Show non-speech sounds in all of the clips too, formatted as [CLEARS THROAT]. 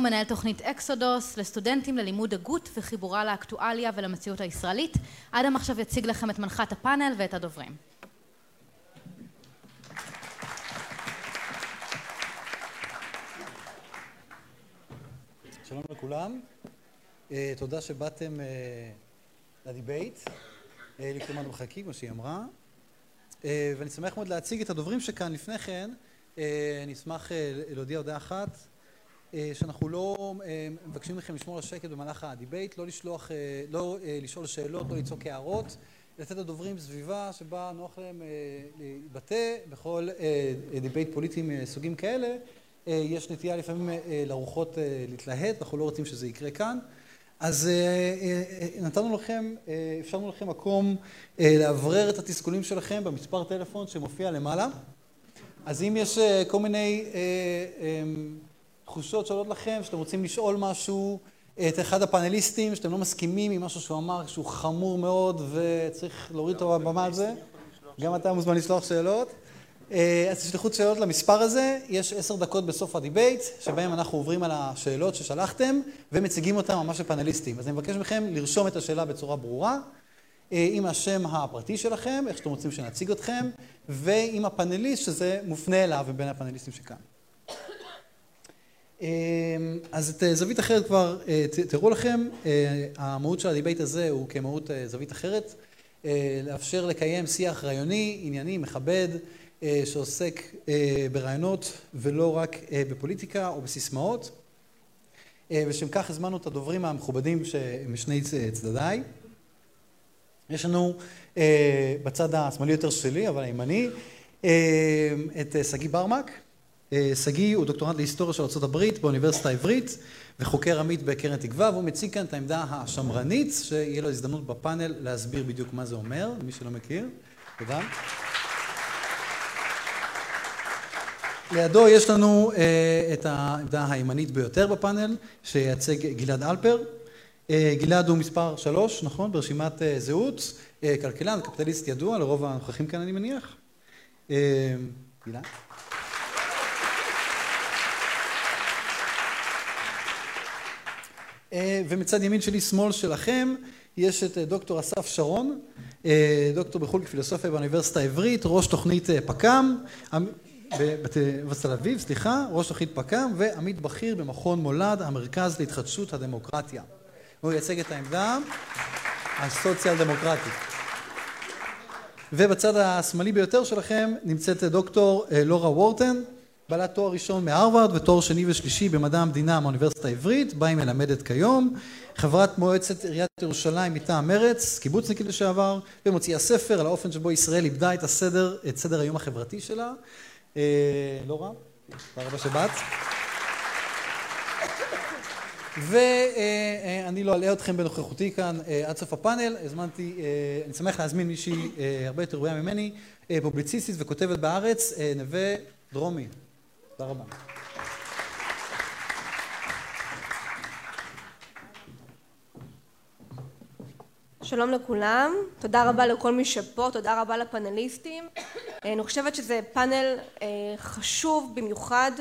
ומנהל תוכנית אקסודוס לסטודנטים ללימוד הגות וחיבורה לאקטואליה ולמציאות הישראלית. אדם עכשיו יציג לכם את מנחת הפאנל ואת הדוברים. שלום לכולם, תודה שבאתם לדיבייט, לקדומה מחכים כמו שהיא אמרה. ואני שמח מאוד להציג את הדוברים שכאן לפני כן. אני אשמח להודיע הודעה אחת שאנחנו לא מבקשים מכם לשמור על שקט במהלך הדיבייט, לא לשלוח, לא לשאול שאלות, לא לצעוק הערות, לתת לדוברים סביבה שבה נוח להם להתבטא בכל דיבייט פוליטי מסוגים כאלה. יש נטייה לפעמים לרוחות להתלהט, אנחנו לא רוצים שזה יקרה כאן. אז נתנו לכם, אפשרנו לכם מקום לאוורר את התסכולים שלכם במספר טלפון שמופיע למעלה. אז אם יש כל מיני תחושות שעולות לכם, שאתם רוצים לשאול משהו את אחד הפאנליסטים, שאתם לא מסכימים עם משהו שהוא אמר שהוא חמור מאוד וצריך להוריד אותו מהבמה על זה גם אתה מוזמן לשלוח שאלות. אז תשלחו שאלות למספר הזה, יש עשר דקות בסוף הדיבייט שבהם אנחנו עוברים על השאלות ששלחתם ומציגים אותם ממש לפאנליסטים. אז אני מבקש מכם לרשום את השאלה בצורה ברורה עם השם הפרטי שלכם, איך שאתם רוצים שנציג אתכם ועם הפאנליסט שזה מופנה אליו ובין הפאנליסטים שכאן אז את זווית אחרת כבר תראו לכם, המהות של הדיבייט הזה הוא כמהות זווית אחרת לאפשר לקיים שיח רעיוני, ענייני, מכבד שעוסק ברעיונות ולא רק בפוליטיקה או בסיסמאות. ולשם כך הזמנו את הדוברים המכובדים משני צדדיי. יש לנו בצד השמאלי יותר שלי אבל הימני את שגיא ברמק שגיא הוא דוקטורנט להיסטוריה של ארה"ב באוניברסיטה העברית וחוקר עמית בקרן תקווה והוא מציג כאן את העמדה השמרנית שיהיה לו הזדמנות בפאנל להסביר בדיוק מה זה אומר למי שלא מכיר, תודה. לידו יש לנו את העמדה הימנית ביותר בפאנל שייצג גלעד אלפר. גלעד הוא מספר שלוש, נכון? ברשימת זהות. כלכלן, קפיטליסט ידוע לרוב הנוכחים כאן אני מניח. גלעד ומצד ימין שלי שמאל שלכם יש את דוקטור אסף שרון דוקטור בחוג לפילוסופיה באוניברסיטה העברית ראש תוכנית פק"מ באוניברסיטת תל אביב, סליחה, ראש תוכנית פק"מ ועמית בכיר במכון מולד המרכז להתחדשות הדמוקרטיה. הוא ייצג את העמדה הסוציאל דמוקרטית ובצד השמאלי ביותר שלכם נמצאת דוקטור לורה וורטן בעלת תואר ראשון מהרווארד ותואר שני ושלישי במדע המדינה מהאוניברסיטה העברית בה היא מלמדת כיום. חברת מועצת עיריית ירושלים מטעם מרצ, קיבוצניקית לשעבר ומוציאה ספר על האופן שבו ישראל איבדה את הסדר, את סדר היום החברתי שלה. לורה, תודה רבה שבאת. ואני לא אלאה אתכם בנוכחותי כאן עד סוף הפאנל, הזמנתי, אני שמח להזמין מישהי הרבה יותר ראויה ממני, פובליציסטית וכותבת בהארץ, נווה דרומי תודה רבה. שלום לכולם, תודה רבה לכל מי שפה, תודה רבה לפאנליסטים. אני חושבת שזה פאנל חשוב במיוחד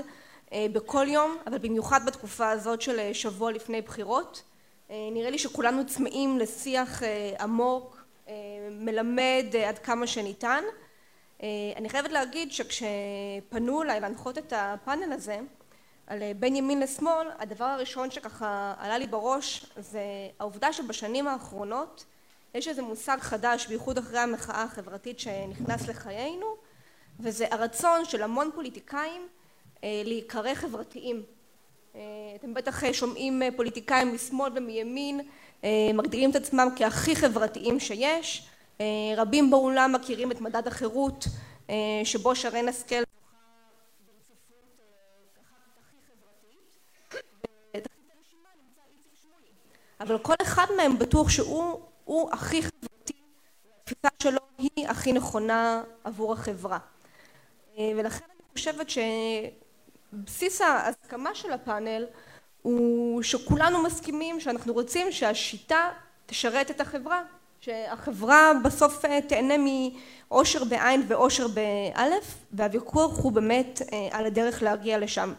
בכל יום אבל במיוחד בתקופה הזאת של שבוע לפני בחירות. נראה לי שכולנו צמאים לשיח עמוק, מלמד עד כמה שניתן אני חייבת להגיד שכשפנו אליי להנחות את הפאנל הזה על בין ימין לשמאל הדבר הראשון שככה עלה לי בראש זה העובדה שבשנים האחרונות יש איזה מושג חדש בייחוד אחרי המחאה החברתית שנכנס לחיינו וזה הרצון של המון פוליטיקאים להיקרא חברתיים. אתם בטח שומעים פוליטיקאים משמאל ומימין מגדירים את עצמם כהכי חברתיים שיש רבים באולם מכירים את מדד החירות שבו שרן השכל אבל כל אחד מהם בטוח שהוא הכי חברתי והתפיסה שלו היא הכי נכונה עבור החברה. ולכן אני חושבת שבסיס ההסכמה של הפאנל הוא שכולנו מסכימים שאנחנו רוצים שהשיטה תשרת את החברה שהחברה בסוף תהנה מאושר בעין ואושר באלף והוויכוח הוא באמת על הדרך להגיע לשם.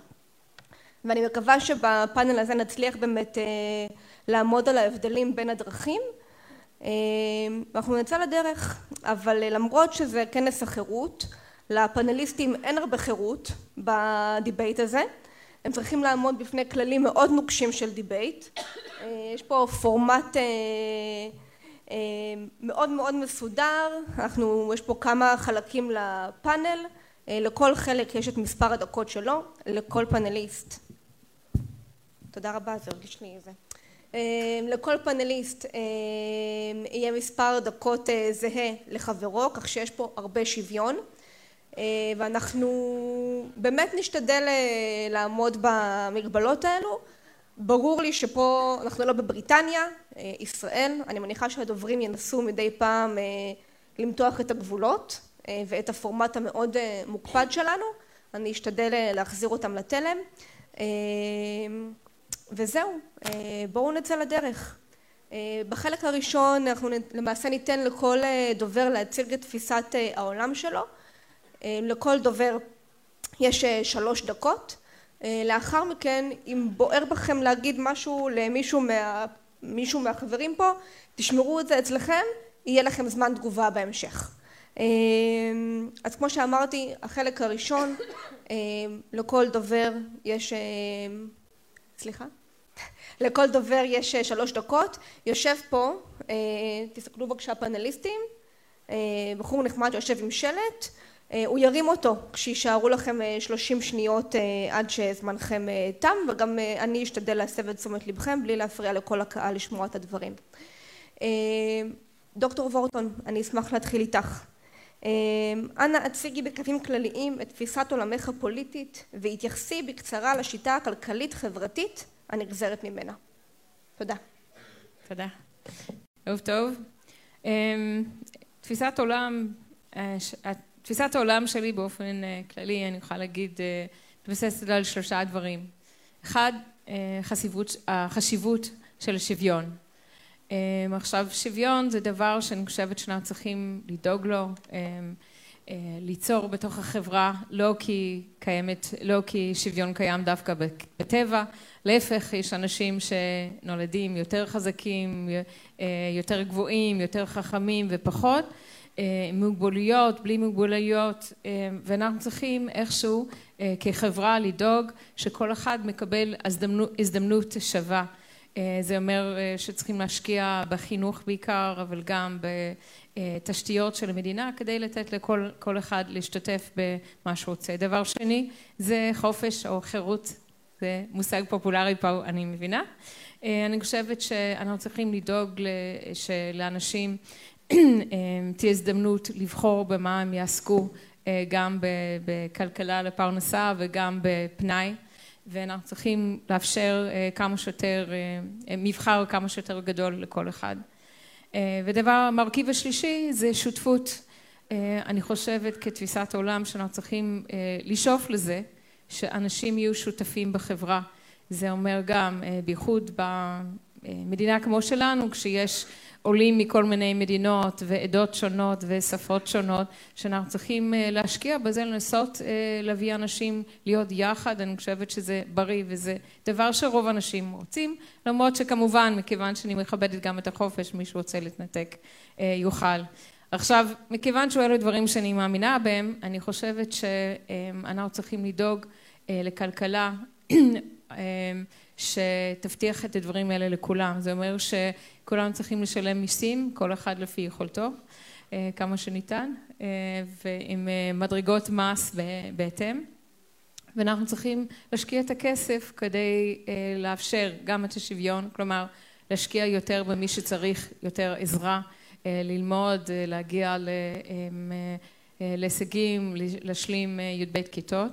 ואני מקווה שבפאנל הזה נצליח באמת לעמוד על ההבדלים בין הדרכים. ואנחנו נצא לדרך אבל למרות שזה כנס החירות לפאנליסטים אין הרבה חירות בדיבייט הזה. הם צריכים לעמוד בפני כללים מאוד נוקשים של דיבייט. יש פה פורמט מאוד מאוד מסודר. אנחנו יש פה כמה חלקים לפאנל. לכל חלק יש את מספר הדקות שלו לכל פאנליסט. תודה רבה זה הרגיש לי זה. לכל פאנליסט יהיה מספר דקות זהה לחברו כך שיש פה הרבה שוויון. ואנחנו באמת נשתדל לעמוד במגבלות האלו ברור לי שפה אנחנו לא בבריטניה ישראל. אני מניחה שהדוברים ינסו מדי פעם למתוח את הגבולות ואת הפורמט המאוד מוקפד שלנו. אני אשתדל להחזיר אותם לתלם. וזהו בואו נצא לדרך. בחלק הראשון אנחנו למעשה ניתן לכל דובר להציג את תפיסת העולם שלו. לכל דובר יש שלוש דקות לאחר מכן אם בוער בכם להגיד משהו למישהו מישהו מהחברים פה תשמרו את זה אצלכם יהיה לכם זמן תגובה בהמשך. אז כמו שאמרתי החלק הראשון לכל דובר יש סליחה? [LAUGHS] לכל דובר יש שלוש דקות. יושב פה תסתכלו בבקשה פאנליסטים. בחור נחמד שיושב עם שלט הוא ירים אותו כשישארו לכם שלושים שניות עד שזמנכם תם וגם אני אשתדל להסב את תשומת לבכם בלי להפריע לכל הקהל לשמוע את הדברים. דוקטור וורטון אני אשמח להתחיל איתך. אנא הציגי בקווים כלליים את תפיסת עולמך הפוליטית והתייחסי בקצרה לשיטה הכלכלית חברתית הנגזרת ממנה. תודה. תודה. ערב טוב. תפיסת עולם תפיסת העולם שלי באופן כללי אני יכולה להגיד מתבססת על שלושה דברים. אחד החשיבות של השוויון עכשיו שוויון זה דבר שאני חושבת שאנחנו צריכים לדאוג לו ליצור בתוך החברה לא כי קיימת לא כי שוויון קיים דווקא בטבע. להפך יש אנשים שנולדים יותר חזקים יותר גבוהים יותר חכמים ופחות מוגבלויות בלי מוגבלויות ואנחנו צריכים איכשהו כחברה לדאוג שכל אחד מקבל הזדמנות שווה. זה אומר שצריכים להשקיע בחינוך בעיקר אבל גם בתשתיות של המדינה כדי לתת לכל אחד להשתתף במה שהוא רוצה. דבר שני זה חופש או חירות. זה מושג פופולרי פה אני מבינה. אני חושבת שאנחנו צריכים לדאוג שלאנשים [CLEARS THROAT] תהיה הזדמנות לבחור במה הם יעסקו גם בכלכלה לפרנסה וגם בפנאי. ואנחנו צריכים לאפשר כמה שיותר מבחר כמה שיותר גדול לכל אחד. ודבר המרכיב השלישי זה שותפות. אני חושבת כתפיסת עולם שאנחנו צריכים לשאוף לזה שאנשים יהיו שותפים בחברה. זה אומר גם בייחוד במדינה כמו שלנו כשיש עולים מכל מיני מדינות ועדות שונות ושפות שונות שאנחנו צריכים להשקיע בזה לנסות להביא אנשים להיות יחד. אני חושבת שזה בריא וזה דבר שרוב האנשים רוצים למרות שכמובן מכיוון שאני מכבדת גם את החופש מי שרוצה להתנתק יוכל. עכשיו מכיוון שאלו דברים שאני מאמינה בהם אני חושבת שאנחנו צריכים לדאוג לכלכלה [CLEARS THROAT] שתבטיח את הדברים האלה לכולם. זה אומר שכולם צריכים לשלם מיסים כל אחד לפי יכולתו כמה שניתן ועם מדרגות מס בהתאם. ואנחנו צריכים להשקיע את הכסף כדי לאפשר גם את השוויון כלומר להשקיע יותר במי שצריך יותר עזרה ללמוד להגיע להישגים להשלים י"ב כיתות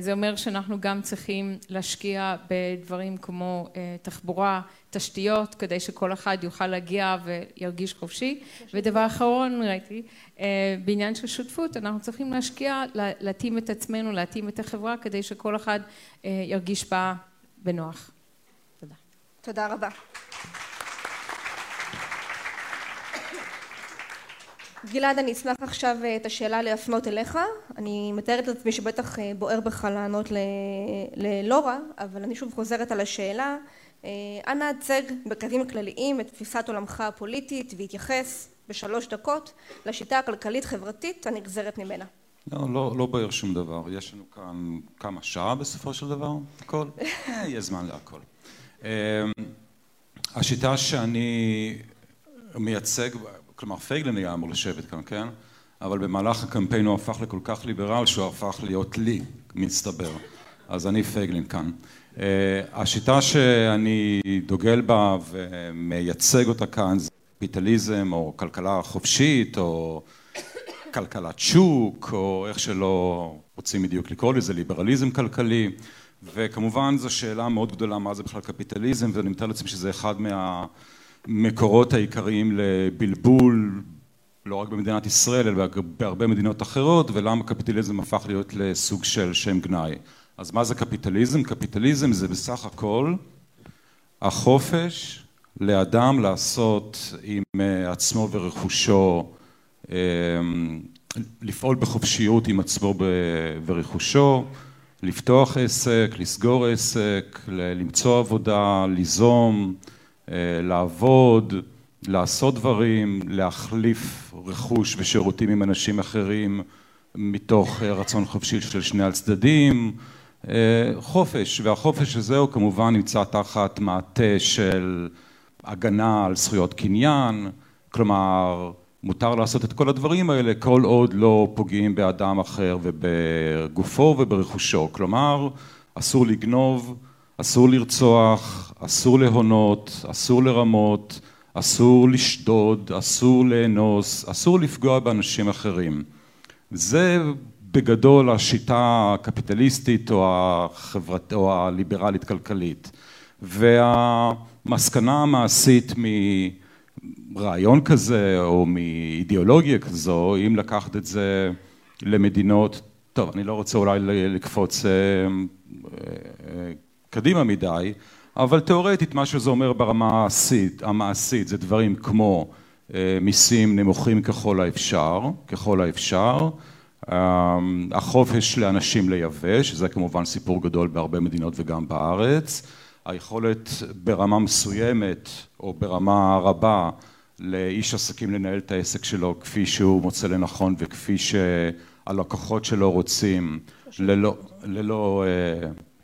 זה אומר שאנחנו גם צריכים להשקיע בדברים כמו תחבורה, תשתיות כדי שכל אחד יוכל להגיע וירגיש חופשי ודבר אחרון ראיתי בעניין של שותפות אנחנו צריכים להשקיע להתאים את עצמנו להתאים את החברה כדי שכל אחד ירגיש בה בנוח. תודה. תודה רבה. גלעד, אני אשמח עכשיו את השאלה להפנות אליך. אני מתארת לעצמי שבטח בוער בך לענות ללורה, אבל אני שוב חוזרת על השאלה. אנא הצג בקווים כלליים את תפיסת עולמך הפוליטית והתייחס בשלוש דקות לשיטה הכלכלית חברתית הנגזרת ממנה. לא, לא, לא בוער שום דבר. יש לנו כאן כמה שעה בסופו של דבר, הכל. [LAUGHS] יש זמן להכל. השיטה שאני מייצג, כלומר פייגלין היה אמור לשבת כאן, כן? אבל במהלך הקמפיין הוא הפך לכל כך ליברל שהוא הפך להיות לי, מסתבר. אז אני פייגלין כאן. השיטה שאני דוגל בה ומייצג אותה כאן זה קפיטליזם או כלכלה חופשית או כלכלת שוק או איך שלא רוצים בדיוק לקרוא לזה, ליברליזם כלכלי וכמובן זו שאלה מאוד גדולה מה זה בכלל קפיטליזם ואני מתאר לעצמי שזה אחד מהמקורות העיקריים לבלבול לא רק במדינת ישראל אלא בהרבה מדינות אחרות ולמה קפיטליזם הפך להיות לסוג של שם גנאי. אז מה זה קפיטליזם? קפיטליזם זה בסך הכל החופש לאדם לעשות עם עצמו ורכושו לפעול בחופשיות עם עצמו ורכושו, לפתוח עסק, לסגור עסק, למצוא עבודה, ליזום, לעבוד, לעשות דברים, להחליף רכוש ושירותים עם אנשים אחרים מתוך רצון חופשי של שני הצדדים, חופש והחופש הזה הוא כמובן נמצא תחת מעטה של הגנה על זכויות קניין, כלומר מותר לעשות את כל הדברים האלה כל עוד לא פוגעים באדם אחר ובגופו וברכושו, כלומר אסור לגנוב, אסור לרצוח, אסור להונות, אסור לרמות, אסור לשדוד, אסור לאנוס, אסור לפגוע באנשים אחרים. זה בגדול השיטה הקפיטליסטית או, החברת, או הליברלית כלכלית והמסקנה המעשית מרעיון כזה או מאידיאולוגיה כזו אם לקחת את זה למדינות טוב אני לא רוצה אולי לקפוץ קדימה מדי אבל תיאורטית מה שזה אומר ברמה המעשית, המעשית זה דברים כמו מיסים נמוכים ככל האפשר, ככל האפשר, החופש לאנשים לייבא, שזה כמובן סיפור גדול בהרבה מדינות וגם בארץ, היכולת ברמה מסוימת או ברמה רבה לאיש עסקים לנהל את העסק שלו כפי שהוא מוצא לנכון וכפי שהלקוחות שלו רוצים ללא, ללא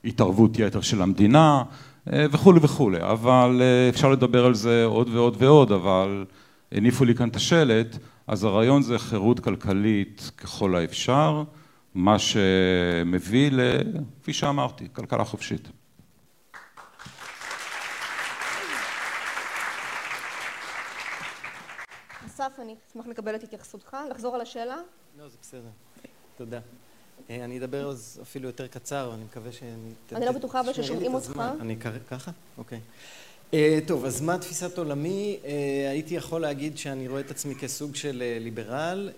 התערבות יתר של המדינה וכולי וכולי, אבל אפשר לדבר על זה עוד ועוד ועוד, אבל הניפו לי כאן את השלט, אז הרעיון זה חירות כלכלית ככל האפשר, מה שמביא לכפי שאמרתי, כלכלה חופשית. אסף, אני אשמח לקבל את התייחסותך, לחזור על השאלה? לא, זה בסדר, תודה. אני אדבר אז אפילו יותר קצר, אני מקווה שאני... אני לא בטוחה אבל ששומעים אותך. אני ככה? אוקיי. טוב, אז מה תפיסת עולמי? הייתי יכול להגיד שאני רואה את עצמי כסוג של ליברל,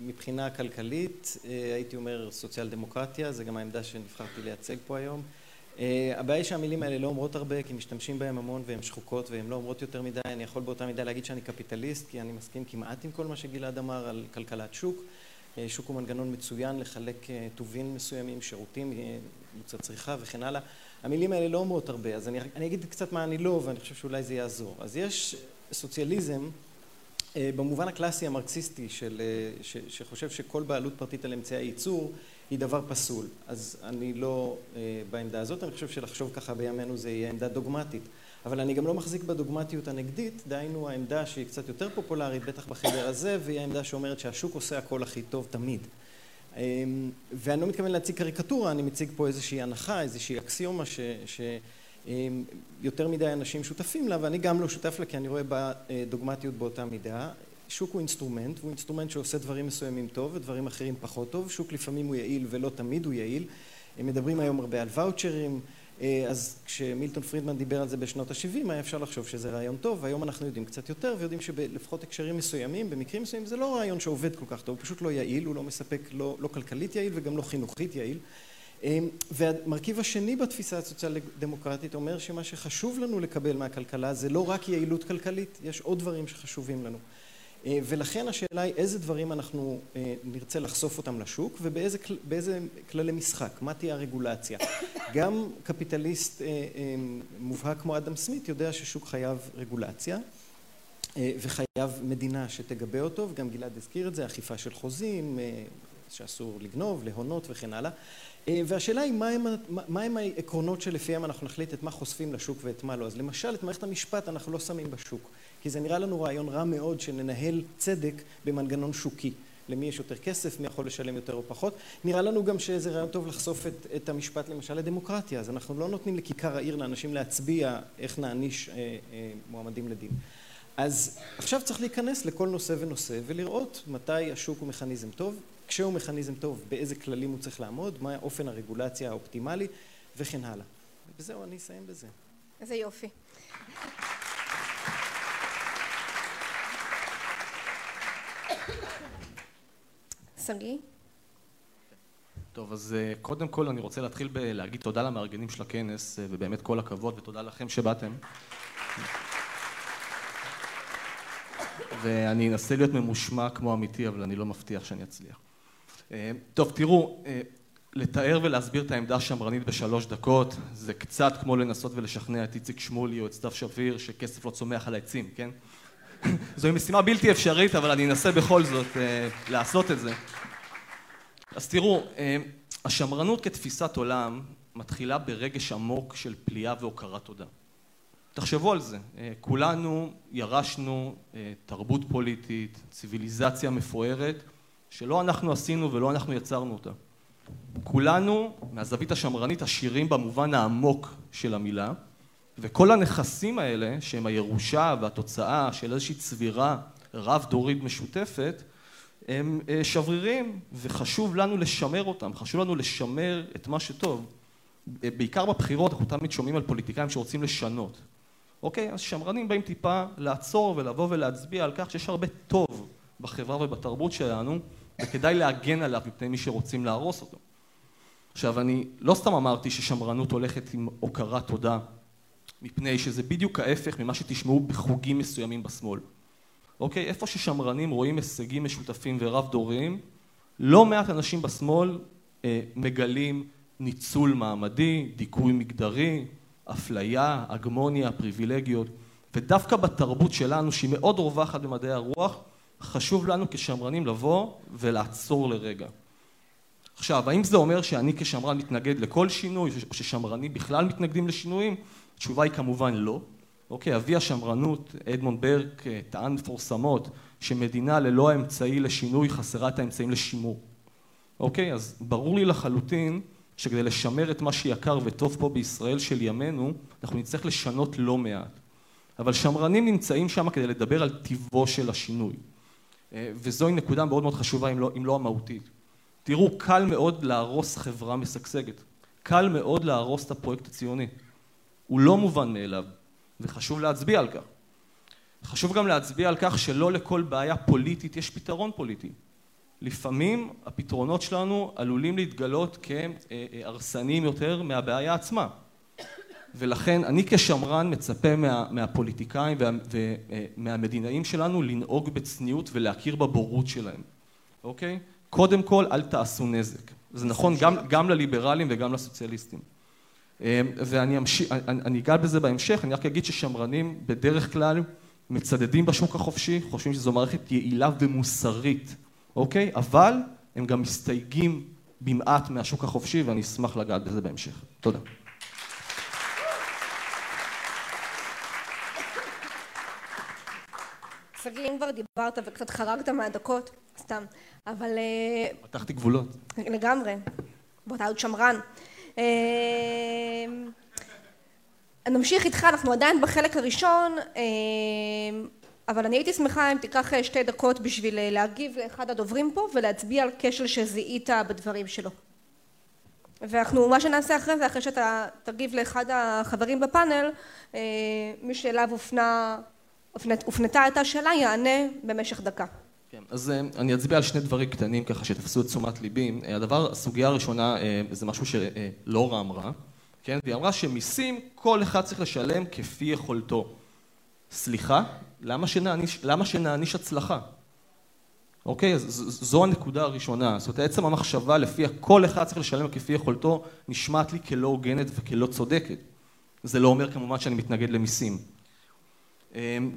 מבחינה כלכלית, הייתי אומר סוציאל דמוקרטיה, זה גם העמדה שנבחרתי לייצג פה היום. הבעיה היא שהמילים האלה לא אומרות הרבה, כי משתמשים בהם המון והן שחוקות והן לא אומרות יותר מדי, אני יכול באותה מידה להגיד שאני קפיטליסט, כי אני מסכים כמעט עם כל מה שגלעד אמר על כלכלת שוק. שוק הוא מנגנון מצוין לחלק טובין מסוימים, שירותים, מוצרי צריכה וכן הלאה. המילים האלה לא אומרות הרבה, אז אני, אני אגיד קצת מה אני לא, ואני חושב שאולי זה יעזור. אז יש סוציאליזם במובן הקלאסי המרקסיסטי של, ש, שחושב שכל בעלות פרטית על אמצעי הייצור היא דבר פסול. אז אני לא בעמדה הזאת, אני חושב שלחשוב ככה בימינו זה יהיה עמדה דוגמטית. אבל אני גם לא מחזיק בדוגמטיות הנגדית, דהיינו העמדה שהיא קצת יותר פופולרית, בטח בחדר הזה, והיא העמדה שאומרת שהשוק עושה הכל הכי טוב תמיד. ואני לא מתכוון להציג קריקטורה, אני מציג פה איזושהי הנחה, איזושהי אקסיומה שיותר מדי אנשים שותפים לה, ואני גם לא שותף לה כי אני רואה בדוגמטיות באותה מידה. שוק הוא אינסטרומנט, והוא אינסטרומנט שעושה דברים מסוימים טוב ודברים אחרים פחות טוב. שוק לפעמים הוא יעיל ולא תמיד הוא יעיל. הם מדברים היום הרבה על ואוצ'רים, אז כשמילטון פרידמן דיבר על זה בשנות ה-70 היה אפשר לחשוב שזה רעיון טוב, והיום אנחנו יודעים קצת יותר ויודעים שבלפחות הקשרים מסוימים, במקרים מסוימים, זה לא רעיון שעובד כל כך טוב, הוא פשוט לא יעיל, הוא לא מספק, לא, לא כלכלית יעיל וגם לא חינוכית יעיל. והמרכיב השני בתפיסה הסוציאל דמוקרטית אומר שמה שחשוב לנו לקבל מהכלכלה זה לא רק יעילות כלכלית, יש עוד דברים שחשובים לנו. ולכן השאלה היא איזה דברים אנחנו נרצה לחשוף אותם לשוק ובאיזה כללי משחק, מה תהיה הרגולציה. [COUGHS] גם קפיטליסט מובהק כמו אדם סמית יודע ששוק חייב רגולציה וחייב מדינה שתגבה אותו וגם גלעד הזכיר את זה, אכיפה של חוזים, שאסור לגנוב, להונות וכן הלאה. והשאלה היא מהם העקרונות שלפיהם אנחנו נחליט את מה חושפים לשוק ואת מה לא. אז למשל את מערכת המשפט אנחנו לא שמים בשוק כי זה נראה לנו רעיון רע מאוד שננהל צדק במנגנון שוקי. למי יש יותר כסף, מי יכול לשלם יותר או פחות. נראה לנו גם שזה רעיון טוב לחשוף את, את המשפט למשל לדמוקרטיה, אז אנחנו לא נותנים לכיכר העיר לאנשים להצביע איך נעניש אה, אה, מועמדים לדין. אז עכשיו צריך להיכנס לכל נושא ונושא ולראות מתי השוק הוא מכניזם טוב, כשהוא מכניזם טוב באיזה כללים הוא צריך לעמוד, מה אופן הרגולציה האופטימלי וכן הלאה. וזהו, אני אסיים בזה. איזה יופי. שגיא? טוב, אז אה, קודם כל אני רוצה להתחיל בלהגיד תודה למארגנים של הכנס, אה, ובאמת כל הכבוד, ותודה לכם שבאתם. ואני אנסה להיות ממושמע כמו אמיתי, אבל אני לא מבטיח שאני אצליח. אה, טוב, תראו, לתאר ולהסביר את העמדה השמרנית בשלוש דקות, זה קצת כמו לנסות ולשכנע את איציק שמולי או את סתיו שפיר שכסף לא צומח על העצים, כן? זוהי משימה בלתי אפשרית, אבל אני אנסה בכל זאת לעשות את זה. אז תראו, אה, השמרנות כתפיסת עולם מתחילה ברגש עמוק של פליאה והוקרת תודה. תחשבו על זה, אה, כולנו ירשנו אה, תרבות פוליטית, ציוויליזציה מפוארת, שלא אנחנו עשינו ולא אנחנו יצרנו אותה. כולנו, מהזווית השמרנית, עשירים במובן העמוק של המילה, וכל הנכסים האלה, שהם הירושה והתוצאה של איזושהי צבירה רב-דורית משותפת, הם אה, שברירים וחשוב לנו לשמר אותם, חשוב לנו לשמר את מה שטוב. בעיקר בבחירות אנחנו תמיד שומעים על פוליטיקאים שרוצים לשנות. אוקיי? אז שמרנים באים טיפה לעצור ולבוא ולהצביע על כך שיש הרבה טוב בחברה ובתרבות שלנו וכדאי להגן עליו מפני מי שרוצים להרוס אותו. עכשיו אני לא סתם אמרתי ששמרנות הולכת עם הוקרת תודה מפני שזה בדיוק ההפך ממה שתשמעו בחוגים מסוימים בשמאל. אוקיי? איפה ששמרנים רואים הישגים משותפים ורב דוריים, לא מעט אנשים בשמאל אה, מגלים ניצול מעמדי, דיכוי מגדרי, אפליה, הגמוניה, פריבילגיות, ודווקא בתרבות שלנו, שהיא מאוד רווחת במדעי הרוח, חשוב לנו כשמרנים לבוא ולעצור לרגע. עכשיו, האם זה אומר שאני כשמרן מתנגד לכל שינוי, או ששמרנים בכלל מתנגדים לשינויים? התשובה היא כמובן לא. אוקיי, אבי השמרנות, אדמונד ברק, אה, טען מפורסמות שמדינה ללא האמצעי לשינוי חסרה את האמצעים לשימור. אוקיי, אז ברור לי לחלוטין שכדי לשמר את מה שיקר וטוב פה בישראל של ימינו, אנחנו נצטרך לשנות לא מעט. אבל שמרנים נמצאים שם כדי לדבר על טיבו של השינוי. אה, וזוהי נקודה מאוד מאוד חשובה, אם לא, אם לא המהותית. תראו, קל מאוד להרוס חברה משגשגת. קל מאוד להרוס את הפרויקט הציוני. הוא לא מובן מאליו. וחשוב להצביע על כך. חשוב גם להצביע על כך שלא לכל בעיה פוליטית יש פתרון פוליטי. לפעמים הפתרונות שלנו עלולים להתגלות כהרסניים יותר מהבעיה עצמה. ולכן אני כשמרן מצפה מה, מהפוליטיקאים וה, ומהמדינאים שלנו לנהוג בצניעות ולהכיר בבורות שלהם, אוקיי? קודם כל אל תעשו נזק. זה נכון גם, גם לליברלים וגם לסוציאליסטים. אמ, ואני אמשיך, אני אגע בזה בהמשך, אני רק אגיד ששמרנים בדרך כלל מצדדים בשוק החופשי, חושבים שזו מערכת יעילה ומוסרית, אוקיי? אבל הם גם מסתייגים במעט מהשוק החופשי ואני אשמח לגעת בזה בהמשך. תודה. שגיא, אם כבר דיברת וקצת חרגת מהדקות, סתם, אבל... אה, פתחתי גבולות. לגמרי. ואתה עוד שמרן. אמ, נמשיך איתך, אנחנו עדיין בחלק הראשון, אמ, אבל אני הייתי שמחה אם תיקח אה, שתי דקות בשביל אה, להגיב לאחד הדוברים פה ולהצביע על כשל שזיהית בדברים שלו. ואנחנו, מה שנעשה אחרי זה, אחרי שאתה תגיב לאחד החברים בפאנל, אה, מי שאליו הופנה, הופנתה את השאלה יענה במשך דקה. אז אה, אני אצביע על שני דברים קטנים ככה שתפסו את תשומת ליבי. אה, הדבר, הסוגיה הראשונה אה, זה משהו שלורה אמרה, כן? והיא אמרה שמיסים כל אחד צריך לשלם כפי יכולתו. סליחה, למה שנעניש, למה שנעניש הצלחה? אוקיי? אז זו הנקודה הראשונה. זאת אומרת, עצם המחשבה לפיה כל אחד צריך לשלם כפי יכולתו, נשמעת לי כלא הוגנת וכלא צודקת. זה לא אומר כמובן שאני מתנגד למיסים.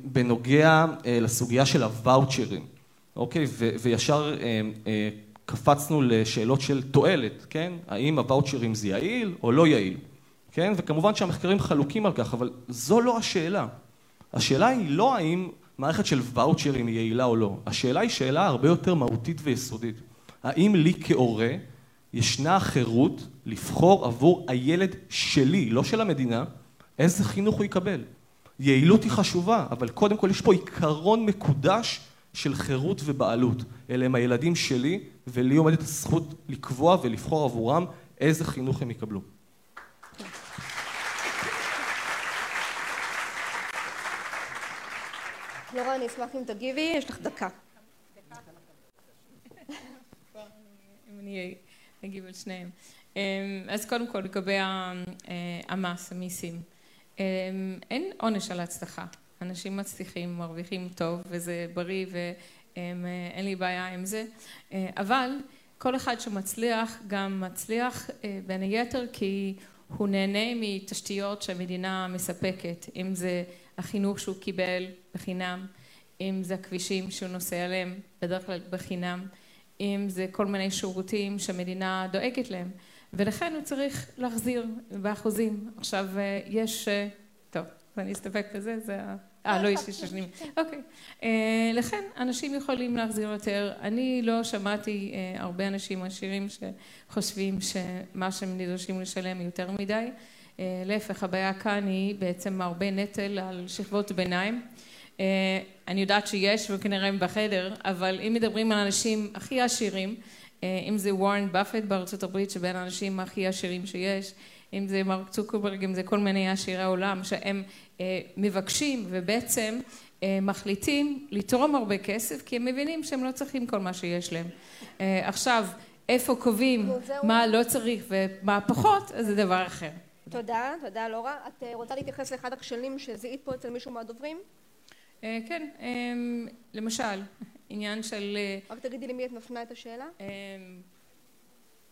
בנוגע לסוגיה של הוואוצ'רים, אוקיי? וישר אמ, אה, קפצנו לשאלות של תועלת, כן? האם הוואוצ'רים זה יעיל או לא יעיל, כן? וכמובן שהמחקרים חלוקים על כך, אבל זו לא השאלה. השאלה היא לא האם מערכת של ואוצ'רים היא יעילה או לא. השאלה היא שאלה הרבה יותר מהותית ויסודית. האם לי כהורה ישנה חירות לבחור עבור הילד שלי, לא של המדינה, איזה חינוך הוא יקבל? יעילות היא חשובה, אבל קודם כל יש פה עיקרון מקודש של חירות ובעלות. אלה הם הילדים שלי, ולי עומדת הזכות לקבוע ולבחור עבורם איזה חינוך הם יקבלו. לורה, אני אשמח אם תגיבי, יש לך דקה. אם אני אגיב על שניהם. אמ, אז קודם כל, לגבי אה, המס, המיסים. אמ, אין עונש על הצלחה. אנשים מצליחים, מרוויחים טוב, וזה בריא, ואין לי בעיה עם זה. אה, אבל כל אחד שמצליח, גם מצליח אה, בין היתר כי הוא נהנה מתשתיות שהמדינה מספקת, אם זה החינוך שהוא קיבל בחינם, אם זה הכבישים שהוא נוסע עליהם בדרך כלל בחינם, אם זה כל מיני שירותים שהמדינה דואגת להם, ולכן הוא צריך להחזיר באחוזים. עכשיו יש, טוב, ואני אסתפק בזה, זה ה... אה, לא יש לי שנים. אוקיי. אה, לכן אנשים יכולים להחזיר יותר. אני לא שמעתי אה, הרבה אנשים עשירים שחושבים שמה שהם נדרשים לשלם יותר מדי. אה, להפך, הבעיה כאן היא בעצם הרבה נטל על שכבות ביניים. אני יודעת שיש וכנראה הם בחדר, אבל אם מדברים על האנשים הכי עשירים, אם זה וורן באפט בארצות הברית שבין האנשים הכי עשירים שיש, אם זה מרק צוקרברג, אם זה כל מיני עשירי העולם שהם מבקשים ובעצם מחליטים לתרום הרבה כסף כי הם מבינים שהם לא צריכים כל מה שיש להם. עכשיו, איפה קובעים מה לא צריך ומה פחות, אז זה דבר אחר. תודה, תודה לורה. את אה, רוצה להתייחס לאחד הכשלים שזיהית פה אצל מישהו מהדוברים? אה, כן, אמ, למשל, עניין של... אה, רק תגידי למי את מפנה את השאלה. אמ,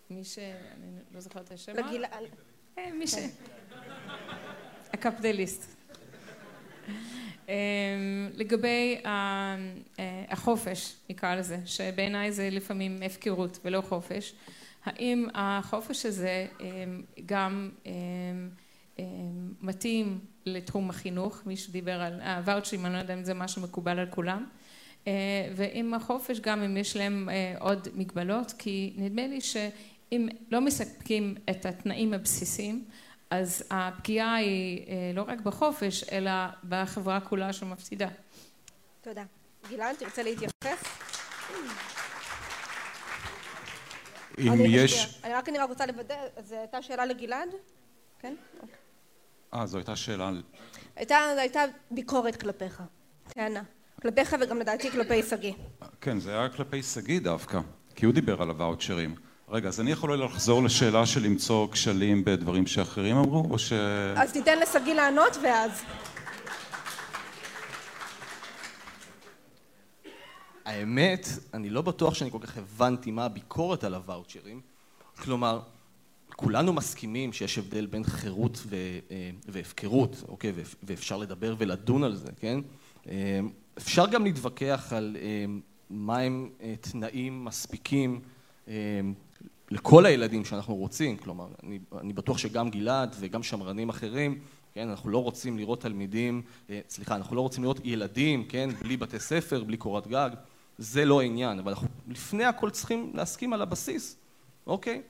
מי ש... אני לא זוכרת את השם. לגיל... מי ש... הקפדליסט. אמ, לגבי החופש, נקרא לזה, שבעיניי זה לפעמים הפקרות ולא חופש. האם החופש הזה גם מתאים לתחום החינוך, מי שדיבר על הוואוצ'רים, אני לא יודע אם זה משהו מקובל על כולם, אה, ועם החופש גם אם יש להם אה, עוד מגבלות, כי נדמה לי שאם לא מספקים את התנאים הבסיסיים, אז הפגיעה היא אה, לא רק בחופש, אלא בחברה כולה שמפסידה. תודה. גלעד, תרצה להתייחס? אם יש... אני רק אני רק רוצה לוודא, זו הייתה שאלה לגלעד? כן? אה, זו הייתה שאלה... הייתה, הייתה ביקורת כלפיך, טענה. כלפיך וגם לדעתי כלפי שגיא. כן, זה היה כלפי שגיא דווקא, כי הוא דיבר על הוואוצ'רים. רגע, אז אני יכול לחזור לשאלה של למצוא כשלים בדברים שאחרים אמרו, או ש... אז תיתן לשגיא לענות ואז... האמת, אני לא בטוח שאני כל כך הבנתי מה הביקורת על הוואוצ'רים. כלומר, כולנו מסכימים שיש הבדל בין חירות ו, אה, והפקרות, אוקיי? ואפשר לדבר ולדון על זה, כן? אה, אפשר גם להתווכח על אה, מהם תנאים מספיקים לכל הילדים שאנחנו רוצים, כלומר, אני, אני בטוח שגם גלעד וגם שמרנים אחרים, כן, אנחנו לא רוצים לראות תלמידים, סליחה, אנחנו לא רוצים לראות ילדים, כן, בלי בתי ספר, בלי קורת גג, זה לא העניין, אבל אנחנו לפני הכל צריכים להסכים על הבסיס, אוקיי?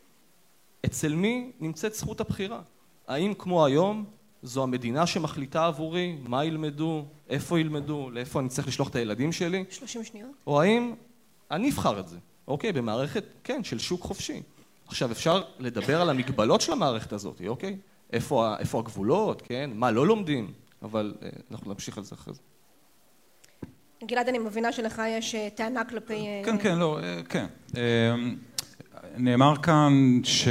אצל מי נמצאת זכות הבחירה? האם כמו היום זו המדינה שמחליטה עבורי מה ילמדו, איפה ילמדו, לאיפה אני צריך לשלוח את הילדים שלי? 30 שניות. או האם אני אבחר את זה, אוקיי? במערכת, כן, של שוק חופשי. עכשיו אפשר לדבר על המגבלות של המערכת הזאת, אוקיי? איפה, איפה הגבולות, כן? מה לא לומדים, אבל אה, אנחנו נמשיך על זה אחרי זה. גלעד, אני מבינה שלך יש אה, טענה כלפי... אה, כן, כן, לא, כן. נאמר כאן ש...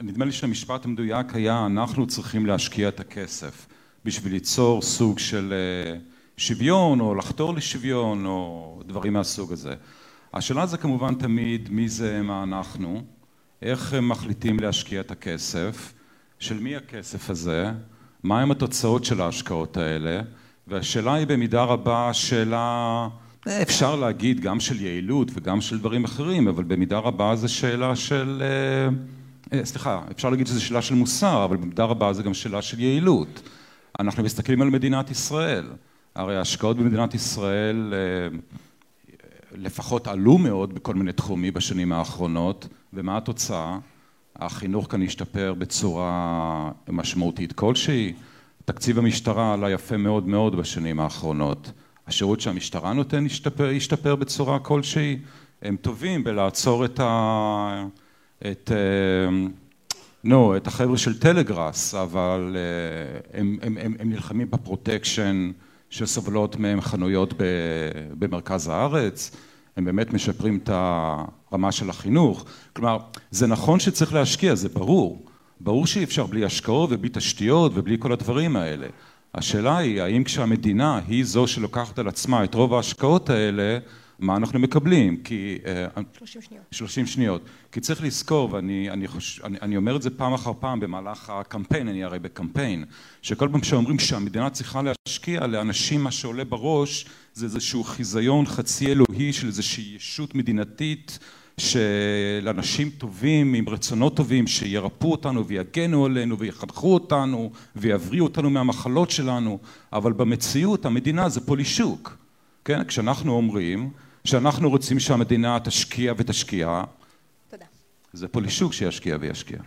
נדמה לי שהמשפט המדויק היה אנחנו צריכים להשקיע את הכסף. בשביל ליצור סוג של שוויון או לחתור לשוויון או דברים מהסוג הזה. השאלה זה כמובן תמיד מי זה מה אנחנו, איך מחליטים להשקיע את הכסף, של מי הכסף הזה, מהם התוצאות של ההשקעות האלה, והשאלה היא במידה רבה שאלה, אפשר להגיד גם של יעילות וגם של דברים אחרים, אבל במידה רבה זו שאלה של, אה, אה, סליחה, אפשר להגיד שזו שאלה של מוסר, אבל במידה רבה זו גם שאלה של יעילות. אנחנו מסתכלים על מדינת ישראל, הרי ההשקעות במדינת ישראל אה, לפחות עלו מאוד בכל מיני תחומים בשנים האחרונות, ומה התוצאה? החינוך כאן השתפר בצורה משמעותית כלשהי, תקציב המשטרה עלה יפה מאוד מאוד בשנים האחרונות, השירות שהמשטרה נותן השתפר, השתפר בצורה כלשהי, הם טובים בלעצור את ה... את... נו, את החבר'ה של טלגראס, אבל אה, הם, הם, הם, הם נלחמים בפרוטקשן שסובלות מהם חנויות במרכז הארץ, הם באמת משפרים את הרמה של החינוך, כלומר זה נכון שצריך להשקיע, זה ברור, ברור שאי אפשר בלי השקעות ובלי תשתיות ובלי כל הדברים האלה, השאלה היא האם כשהמדינה היא זו שלוקחת על עצמה את רוב ההשקעות האלה מה אנחנו מקבלים, כי... 30 שניות. 30 שניות. כי צריך לזכור, ואני אני חוש, אני, אני אומר את זה פעם אחר פעם במהלך הקמפיין, אני הרי בקמפיין, שכל פעם שאומרים שהמדינה צריכה להשקיע, לאנשים מה שעולה בראש זה איזשהו חיזיון חצי אלוהי של איזושהי ישות מדינתית של אנשים טובים עם רצונות טובים שירפאו אותנו ויגנו עלינו ויחנכו אותנו ויבריאו אותנו מהמחלות שלנו אבל במציאות המדינה זה פולישוק כן כשאנחנו אומרים שאנחנו רוצים שהמדינה תשקיע ותשקיע תודה זה פולישוק שישקיע וישקיע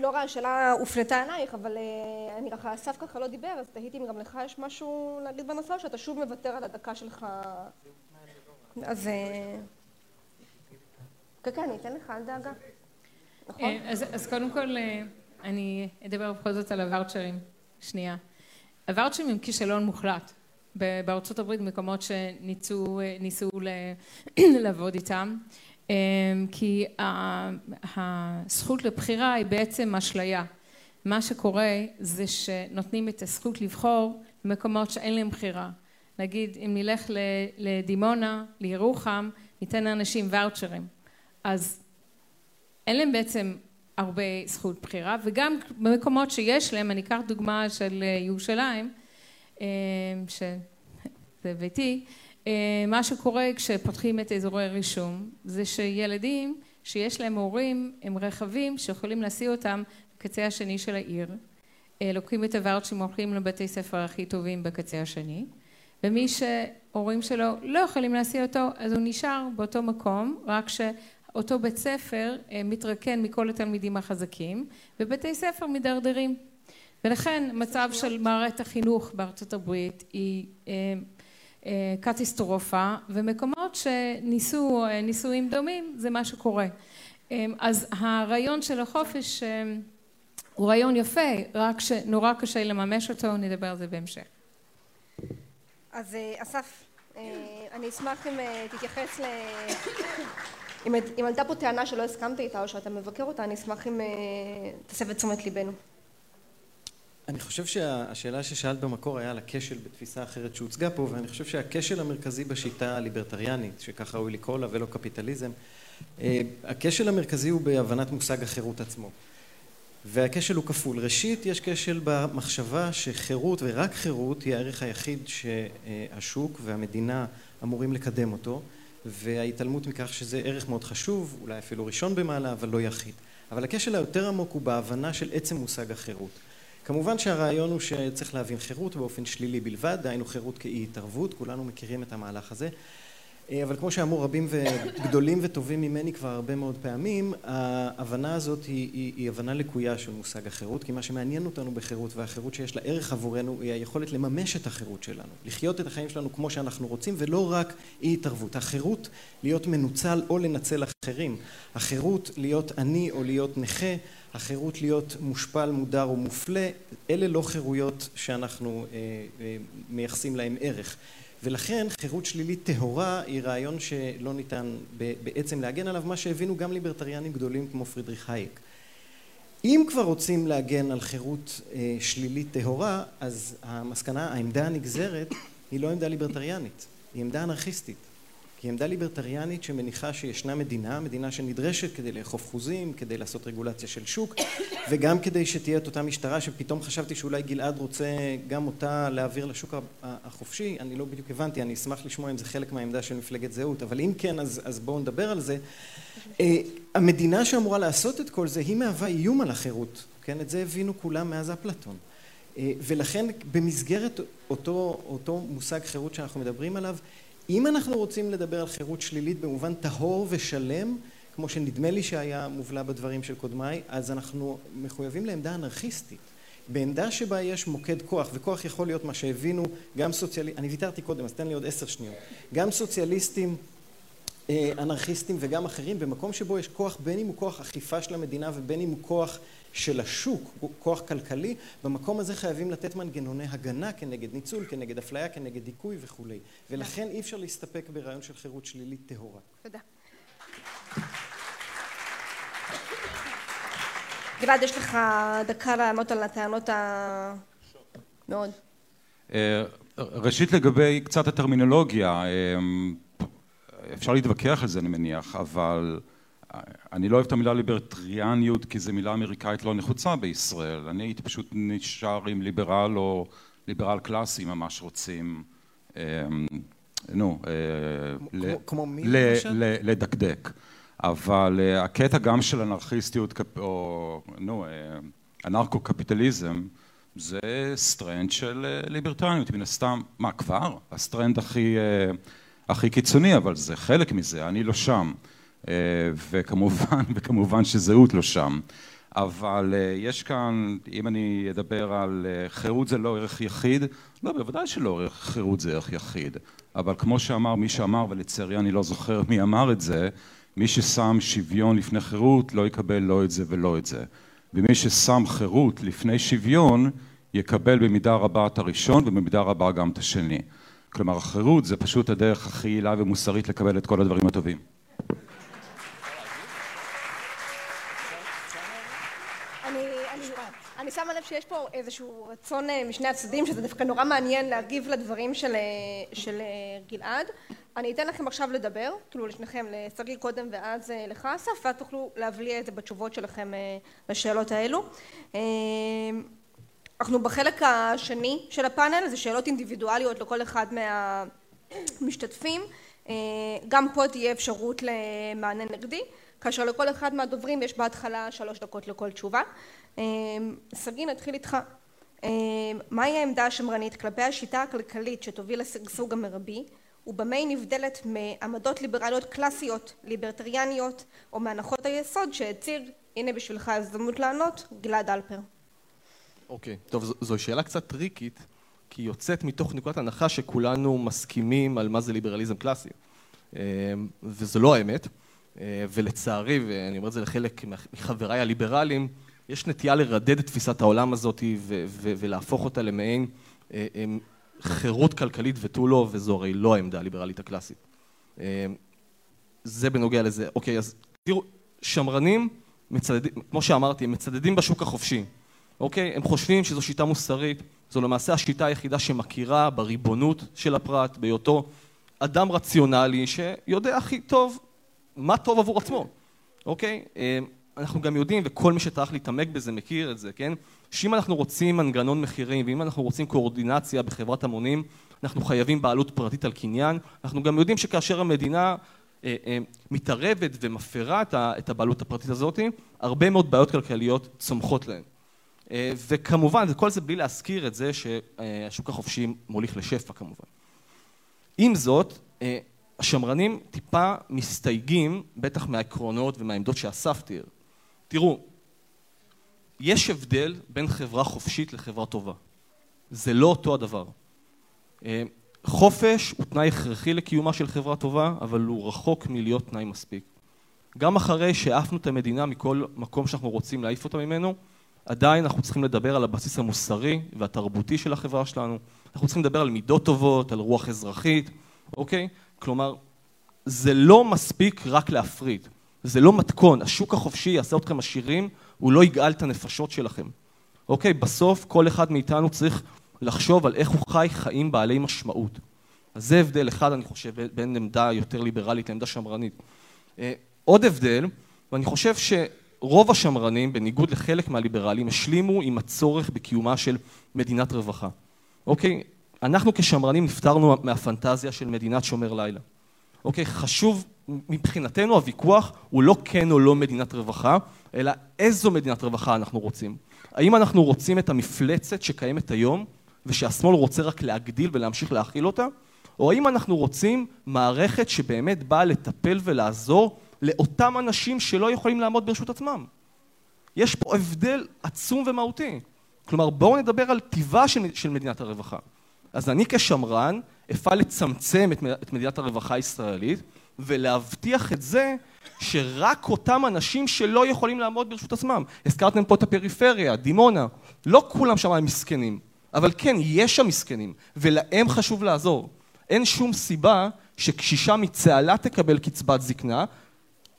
נורה, השאלה הופנתה אלייך, אבל uh, אני ככה, אסף ככה לא דיבר, אז תהיתי אם גם לך יש משהו להגיד בנושא, או שאתה שוב מוותר על הדקה שלך. אז... אה, כן, כן, אני אתן לך, אל דאגה. נכון? אה, אז, אז קודם כל, אני אדבר בכל זאת על הוואוצ'רים. שנייה. הוואוצ'רים הם כישלון מוחלט. בארצות הברית, מקומות שניסו [CLEARS THROAT] לעבוד איתם. אמ, כי הזכות לבחירה היא בעצם אשליה. מה שקורה זה שנותנים את הזכות לבחור במקומות שאין להם בחירה. נגיד אם נלך לדימונה, לירוחם, ניתן לאנשים ואוצ'רים. אז אין להם בעצם הרבה זכות בחירה וגם במקומות שיש להם, אני אקח דוגמה של ירושלים, אמ, שזה ביתי, אה, מה שקורה כשפותחים את אזורי הרישום זה שילדים שיש להם הורים הם רכבים שיכולים להסיע אותם בקצה השני של העיר אה, לוקחים את הוואוצ'ים הולכים לבתי ספר הכי טובים בקצה השני ומי שהורים שלו לא יכולים להסיע אותו אז הוא נשאר באותו מקום רק שאותו בית ספר אה, מתרקן מכל התלמידים החזקים ובתי ספר מדרדרים. ולכן מצב של מערכת החינוך בארצות הברית היא אה, קטיסטרופה ומקומות שניסו אה, ניסויים דומים זה מה שקורה. אה, אז הרעיון של החופש הוא רעיון יפה רק שנורא קשה לממש אותו נדבר על זה בהמשך. אז אסף אני אשמח אם תתייחס ל... אם עלתה פה טענה שלא הסכמת איתה או שאתה מבקר אותה אני אשמח אם תסב את תשומת ליבנו. אני חושב שהשאלה ששאלת במקור היה על הכשל בתפיסה אחרת שהוצגה פה ואני חושב שהכשל המרכזי בשיטה הליברטריאנית שככה ראוי לקרוא לה ולא קפיטליזם אה, הכשל המרכזי הוא בהבנת מושג החירות עצמו. והכשל הוא כפול. ראשית יש כשל במחשבה שחירות ורק חירות היא הערך היחיד שהשוק והמדינה אמורים לקדם אותו וההתעלמות מכך שזה ערך מאוד חשוב אולי אפילו ראשון במעלה אבל לא יחיד. אבל הכשל היותר עמוק הוא בהבנה של עצם מושג החירות. כמובן שהרעיון הוא שצריך להבין חירות באופן שלילי בלבד, דהיינו חירות כאי התערבות, כולנו מכירים את המהלך הזה, אבל כמו שאמרו רבים וגדולים וטובים ממני כבר הרבה מאוד פעמים, ההבנה הזאת היא, היא, היא הבנה לקויה של מושג החירות, כי מה שמעניין אותנו בחירות והחירות שיש לה ערך עבורנו היא היכולת לממש את החירות שלנו, לחיות את החיים שלנו כמו שאנחנו רוצים ולא רק אי התערבות. החירות להיות מנוצל או לנצל אחרים, החירות להיות עני או להיות נכה החירות להיות מושפל, מודר או מופלה, אלה לא חירויות שאנחנו אה, אה, מייחסים להם ערך. ולכן חירות שלילית טהורה היא רעיון שלא ניתן בעצם להגן עליו, מה שהבינו גם ליברטריאנים גדולים כמו פרידריך הייק. אם כבר רוצים להגן על חירות שלילית טהורה, אז המסקנה, העמדה הנגזרת היא לא עמדה ליברטריאנית, היא עמדה אנרכיסטית. היא עמדה ליברטריאנית שמניחה שישנה מדינה, מדינה שנדרשת כדי לאכוף חוזים, כדי לעשות רגולציה של שוק וגם כדי שתהיה את אותה משטרה שפתאום חשבתי שאולי גלעד רוצה גם אותה להעביר לשוק החופשי, אני לא בדיוק הבנתי, אני אשמח לשמוע אם זה חלק מהעמדה של מפלגת זהות, אבל אם כן אז, אז בואו נדבר על זה. המדינה שאמורה לעשות את כל זה היא מהווה איום על החירות, כן? את זה הבינו כולם מאז אפלטון. ולכן במסגרת אותו, אותו מושג חירות שאנחנו מדברים עליו אם אנחנו רוצים לדבר על חירות שלילית במובן טהור ושלם, כמו שנדמה לי שהיה מובלע בדברים של קודמיי, אז אנחנו מחויבים לעמדה אנרכיסטית. בעמדה שבה יש מוקד כוח, וכוח יכול להיות מה שהבינו גם סוציאליסטים, אני ויתרתי קודם אז תן לי עוד עשר שניות, גם סוציאליסטים אנרכיסטים וגם אחרים, במקום שבו יש כוח בין אם הוא כוח אכיפה של המדינה ובין אם הוא כוח של השוק, כוח כלכלי, במקום הזה חייבים לתת מנגנוני הגנה כנגד ניצול, כנגד אפליה, כנגד דיכוי וכולי. ולכן אי אפשר להסתפק ברעיון של חירות שלילית טהורה. תודה. גלעד, יש לך דקה לענות על הטענות ה... מאוד. ראשית לגבי קצת הטרמינולוגיה, אפשר להתווכח על זה אני מניח, אבל אני לא אוהב את המילה ליברטריאניות כי זו מילה אמריקאית לא נחוצה בישראל, אני הייתי פשוט נשאר עם ליברל או ליברל קלאסי ממש רוצים, נו, לדקדק, אבל הקטע גם של אנרכיסטיות או נו, אנרכו קפיטליזם זה strand של ליברטריאניות מן הסתם, מה כבר? ה strand הכי קיצוני אבל זה חלק מזה, אני לא שם וכמובן, [LAUGHS] וכמובן שזהות לא שם. אבל יש כאן, אם אני אדבר על חירות זה לא ערך יחיד, לא, בוודאי שלא חירות זה ערך יחיד. אבל כמו שאמר מי שאמר, ולצערי אני לא זוכר מי אמר את זה, מי ששם שוויון לפני חירות לא יקבל לא את זה ולא את זה. ומי ששם חירות לפני שוויון יקבל במידה רבה את הראשון ובמידה רבה גם את השני. כלומר החירות זה פשוט הדרך הכי יעילה ומוסרית לקבל את כל הדברים הטובים. אני שמה לב שיש פה איזשהו רצון משני הצדדים שזה דווקא נורא מעניין להגיב לדברים של גלעד. אני אתן לכם עכשיו לדבר, כאילו לשניכם, לשגיא קודם ואז לך אסף ואז תוכלו להבליע את זה בתשובות שלכם לשאלות האלו. אנחנו בחלק השני של הפאנל, זה שאלות אינדיבידואליות לכל אחד מהמשתתפים. גם פה תהיה אפשרות למענה נגדי. כאשר לכל אחד מהדוברים יש בהתחלה שלוש דקות לכל תשובה. שגיא נתחיל איתך. מהי העמדה השמרנית כלפי השיטה הכלכלית שתוביל לשגשוג המרבי ובמה היא נבדלת מעמדות ליברליות קלאסיות ליברטריאניות או מהנחות היסוד שהציג הנה בשבילך הזדמנות לענות גלעד אלפר. אוקיי טוב זו שאלה קצת טריקית כי היא יוצאת מתוך נקודת הנחה שכולנו מסכימים על מה זה ליברליזם קלאסי וזו לא האמת ולצערי ואני אומר את זה לחלק מחבריי הליברליים יש נטייה לרדד את תפיסת העולם הזאת ולהפוך אותה למעין חירות כלכלית ותו לא וזו הרי לא העמדה הליברלית הקלאסית. זה בנוגע לזה. אוקיי אז תראו שמרנים מצדדים כמו שאמרתי הם מצדדים בשוק החופשי אוקיי הם חושבים שזו שיטה מוסרית זו למעשה השיטה היחידה שמכירה בריבונות של הפרט בהיותו אדם רציונלי שיודע הכי טוב מה טוב עבור עצמו אוקיי אנחנו גם יודעים וכל מי שטרח להתעמק בזה מכיר את זה כן? שאם אנחנו רוצים מנגנון מחירים ואם אנחנו רוצים קואורדינציה בחברת המונים אנחנו חייבים בעלות פרטית על קניין. אנחנו גם יודעים שכאשר המדינה מתערבת ומפרה את הבעלות הפרטית הזאת הרבה מאוד בעיות כלכליות צומחות להן. וכמובן וכל זה בלי להזכיר את זה שהשוק החופשי מוליך לשפע כמובן. עם זאת השמרנים טיפה מסתייגים בטח מהעקרונות ומהעמדות שאסף תיאר תראו יש הבדל בין חברה חופשית לחברה טובה. זה לא אותו הדבר. חופש הוא תנאי הכרחי לקיומה של חברה טובה אבל הוא רחוק מלהיות תנאי מספיק. גם אחרי שהעפנו את המדינה מכל מקום שאנחנו רוצים להעיף אותה ממנו עדיין אנחנו צריכים לדבר על הבסיס המוסרי והתרבותי של החברה שלנו, אנחנו צריכים לדבר על מידות טובות, על רוח אזרחית, אוקיי? כלומר, זה לא מספיק רק להפריד, זה לא מתכון, השוק החופשי יעשה אתכם עשירים, הוא לא יגאל את הנפשות שלכם. אוקיי? בסוף כל אחד מאיתנו צריך לחשוב על איך הוא חי חיים בעלי משמעות. אז זה הבדל אחד, אני חושב, בין עמדה יותר ליברלית לעמדה שמרנית. אה, עוד הבדל, ואני חושב שרוב השמרנים, בניגוד לחלק מהליברלים, השלימו עם הצורך בקיומה של מדינת רווחה. אוקיי? אנחנו כשמרנים נפטרנו מהפנטזיה של מדינת שומר לילה. אוקיי? חשוב, מבחינתנו הוויכוח הוא לא כן או לא מדינת רווחה, אלא איזו מדינת רווחה אנחנו רוצים. האם אנחנו רוצים את המפלצת שקיימת היום, ושהשמאל רוצה רק להגדיל ולהמשיך להכיל אותה, או האם אנחנו רוצים מערכת שבאמת באה לטפל ולעזור לאותם אנשים שלא יכולים לעמוד ברשות עצמם. יש פה הבדל עצום ומהותי. כלומר, בואו נדבר על טיבה של, של מדינת הרווחה. אז אני כשמרן אפעל לצמצם את, את מדינת הרווחה הישראלית ולהבטיח את זה שרק אותם אנשים שלא יכולים לעמוד ברשות עצמם. הזכרתם פה את הפריפריה, דימונה. לא כולם שם הם מסכנים, אבל כן, יש שם מסכנים, ולהם חשוב לעזור. אין שום סיבה שקשישה מצהלה תקבל קצבת זקנה,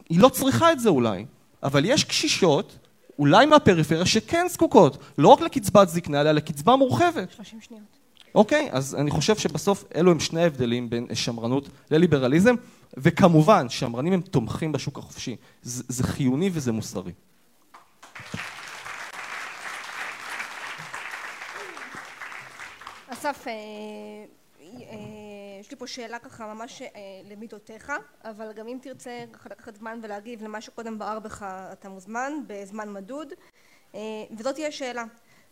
היא לא צריכה את זה אולי, אבל יש קשישות, אולי מהפריפריה, שכן זקוקות, לא רק לקצבת זקנה, אלא לקצבה מורחבת. 30 שניות. אוקיי? אז אני חושב שבסוף אלו הם שני ההבדלים בין שמרנות לליברליזם, וכמובן, שמרנים הם תומכים בשוק החופשי. זה, זה חיוני וזה מוסרי. אסף, אה, אה, יש לי פה שאלה ככה ממש אה, למידותיך, אבל גם אם תרצה לקחת זמן ולהגיב למה שקודם בער בך, אתה מוזמן, בזמן מדוד. וזאת תהיה שאלה.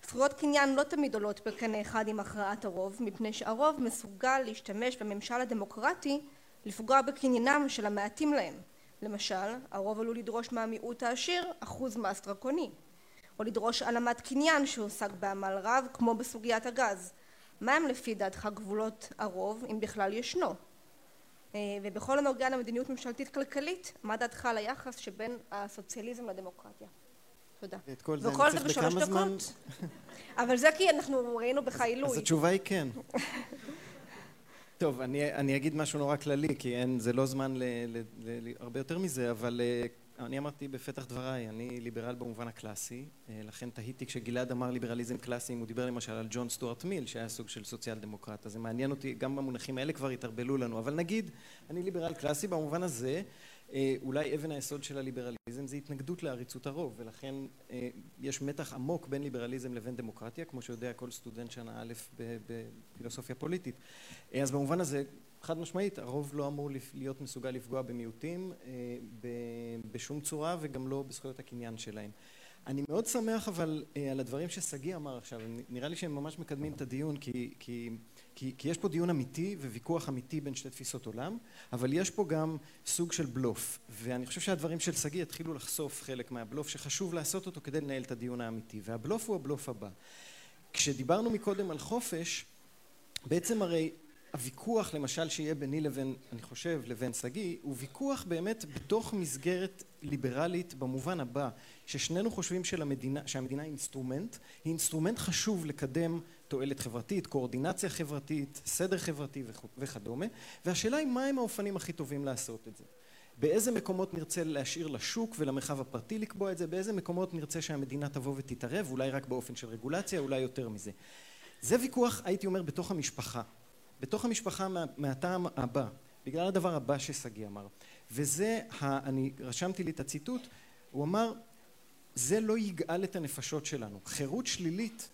זכויות קניין לא תמיד עולות בקנה אחד עם הכרעת הרוב, מפני שהרוב מסוגל להשתמש בממשל הדמוקרטי לפגוע בקניינם של המעטים להם. למשל, הרוב עלול לדרוש מהמיעוט העשיר אחוז מס דרקוני, או לדרוש העלמת קניין שהושג בעמל רב, כמו בסוגיית הגז. מהם לפי דעתך גבולות הרוב, אם בכלל ישנו? אה, ובכל הנוגע למדיניות ממשלתית כלכלית, מה דעתך על היחס שבין הסוציאליזם לדמוקרטיה? תודה. את כל זה אני צריך בכמה זמן? אבל זה כי אנחנו ראינו בך עילוי. אז התשובה היא כן. [LAUGHS] טוב, אני, אני אגיד משהו נורא כללי, כי אין, זה לא זמן להרבה יותר מזה, אבל אה, אני אמרתי בפתח דבריי, אני ליברל במובן הקלאסי, אה, לכן תהיתי כשגלעד אמר ליברליזם קלאסי, אם הוא דיבר למשל על ג'ון סטוארט מיל, שהיה סוג של סוציאל דמוקרט, אז זה מעניין אותי, גם במונחים האלה כבר התערבלו לנו, אבל נגיד, אני ליברל קלאסי במובן הזה, אולי אבן היסוד של הליברליזם זה התנגדות לעריצות הרוב, ולכן אה, יש מתח עמוק בין ליברליזם לבין דמוקרטיה, כמו שיודע כל סטודנט שנה א' בפילוסופיה פוליטית. אז במובן הזה חד משמעית, הרוב לא אמור להיות מסוגל לפגוע במיעוטים אה, בשום צורה וגם לא בזכויות הקניין שלהם. אני מאוד שמח אבל אה, על הדברים ששגיא אמר עכשיו, נראה לי שהם ממש מקדמים את הדיון כי, כי, כי, יש פה דיון אמיתי וויכוח אמיתי בין שתי תפיסות עולם, אבל יש פה גם סוג של בלוף, ואני חושב שהדברים של שגיא התחילו לחשוף חלק מהבלוף שחשוב לעשות אותו כדי לנהל את הדיון האמיתי, והבלוף הוא הבלוף הבא. כשדיברנו מקודם על חופש, בעצם הרי הוויכוח למשל שיהיה ביני לבין, אני חושב, לבין שגיא, הוא ויכוח באמת בתוך מסגרת ליברלית במובן הבא, ששנינו חושבים שלמדינה, שהמדינה היא אינסטרומנט, היא אינסטרומנט חשוב לקדם תועלת חברתית, קואורדינציה חברתית, סדר חברתי וכדומה, והשאלה היא מהם האופנים הכי טובים לעשות את זה. באיזה מקומות נרצה להשאיר לשוק ולמרחב הפרטי לקבוע את זה, באיזה מקומות נרצה שהמדינה תבוא ותתערב, אולי רק באופן של רגולציה, אולי יותר מזה. זה ויכוח, הייתי אומר, בתוך המשפחה. בתוך המשפחה מה, מהטעם הבא, בגלל הדבר הבא ששגיא אמר, וזה, ה, אני רשמתי לי את הציטוט, הוא אמר, זה לא יגאל את הנפשות שלנו. חירות שלילית,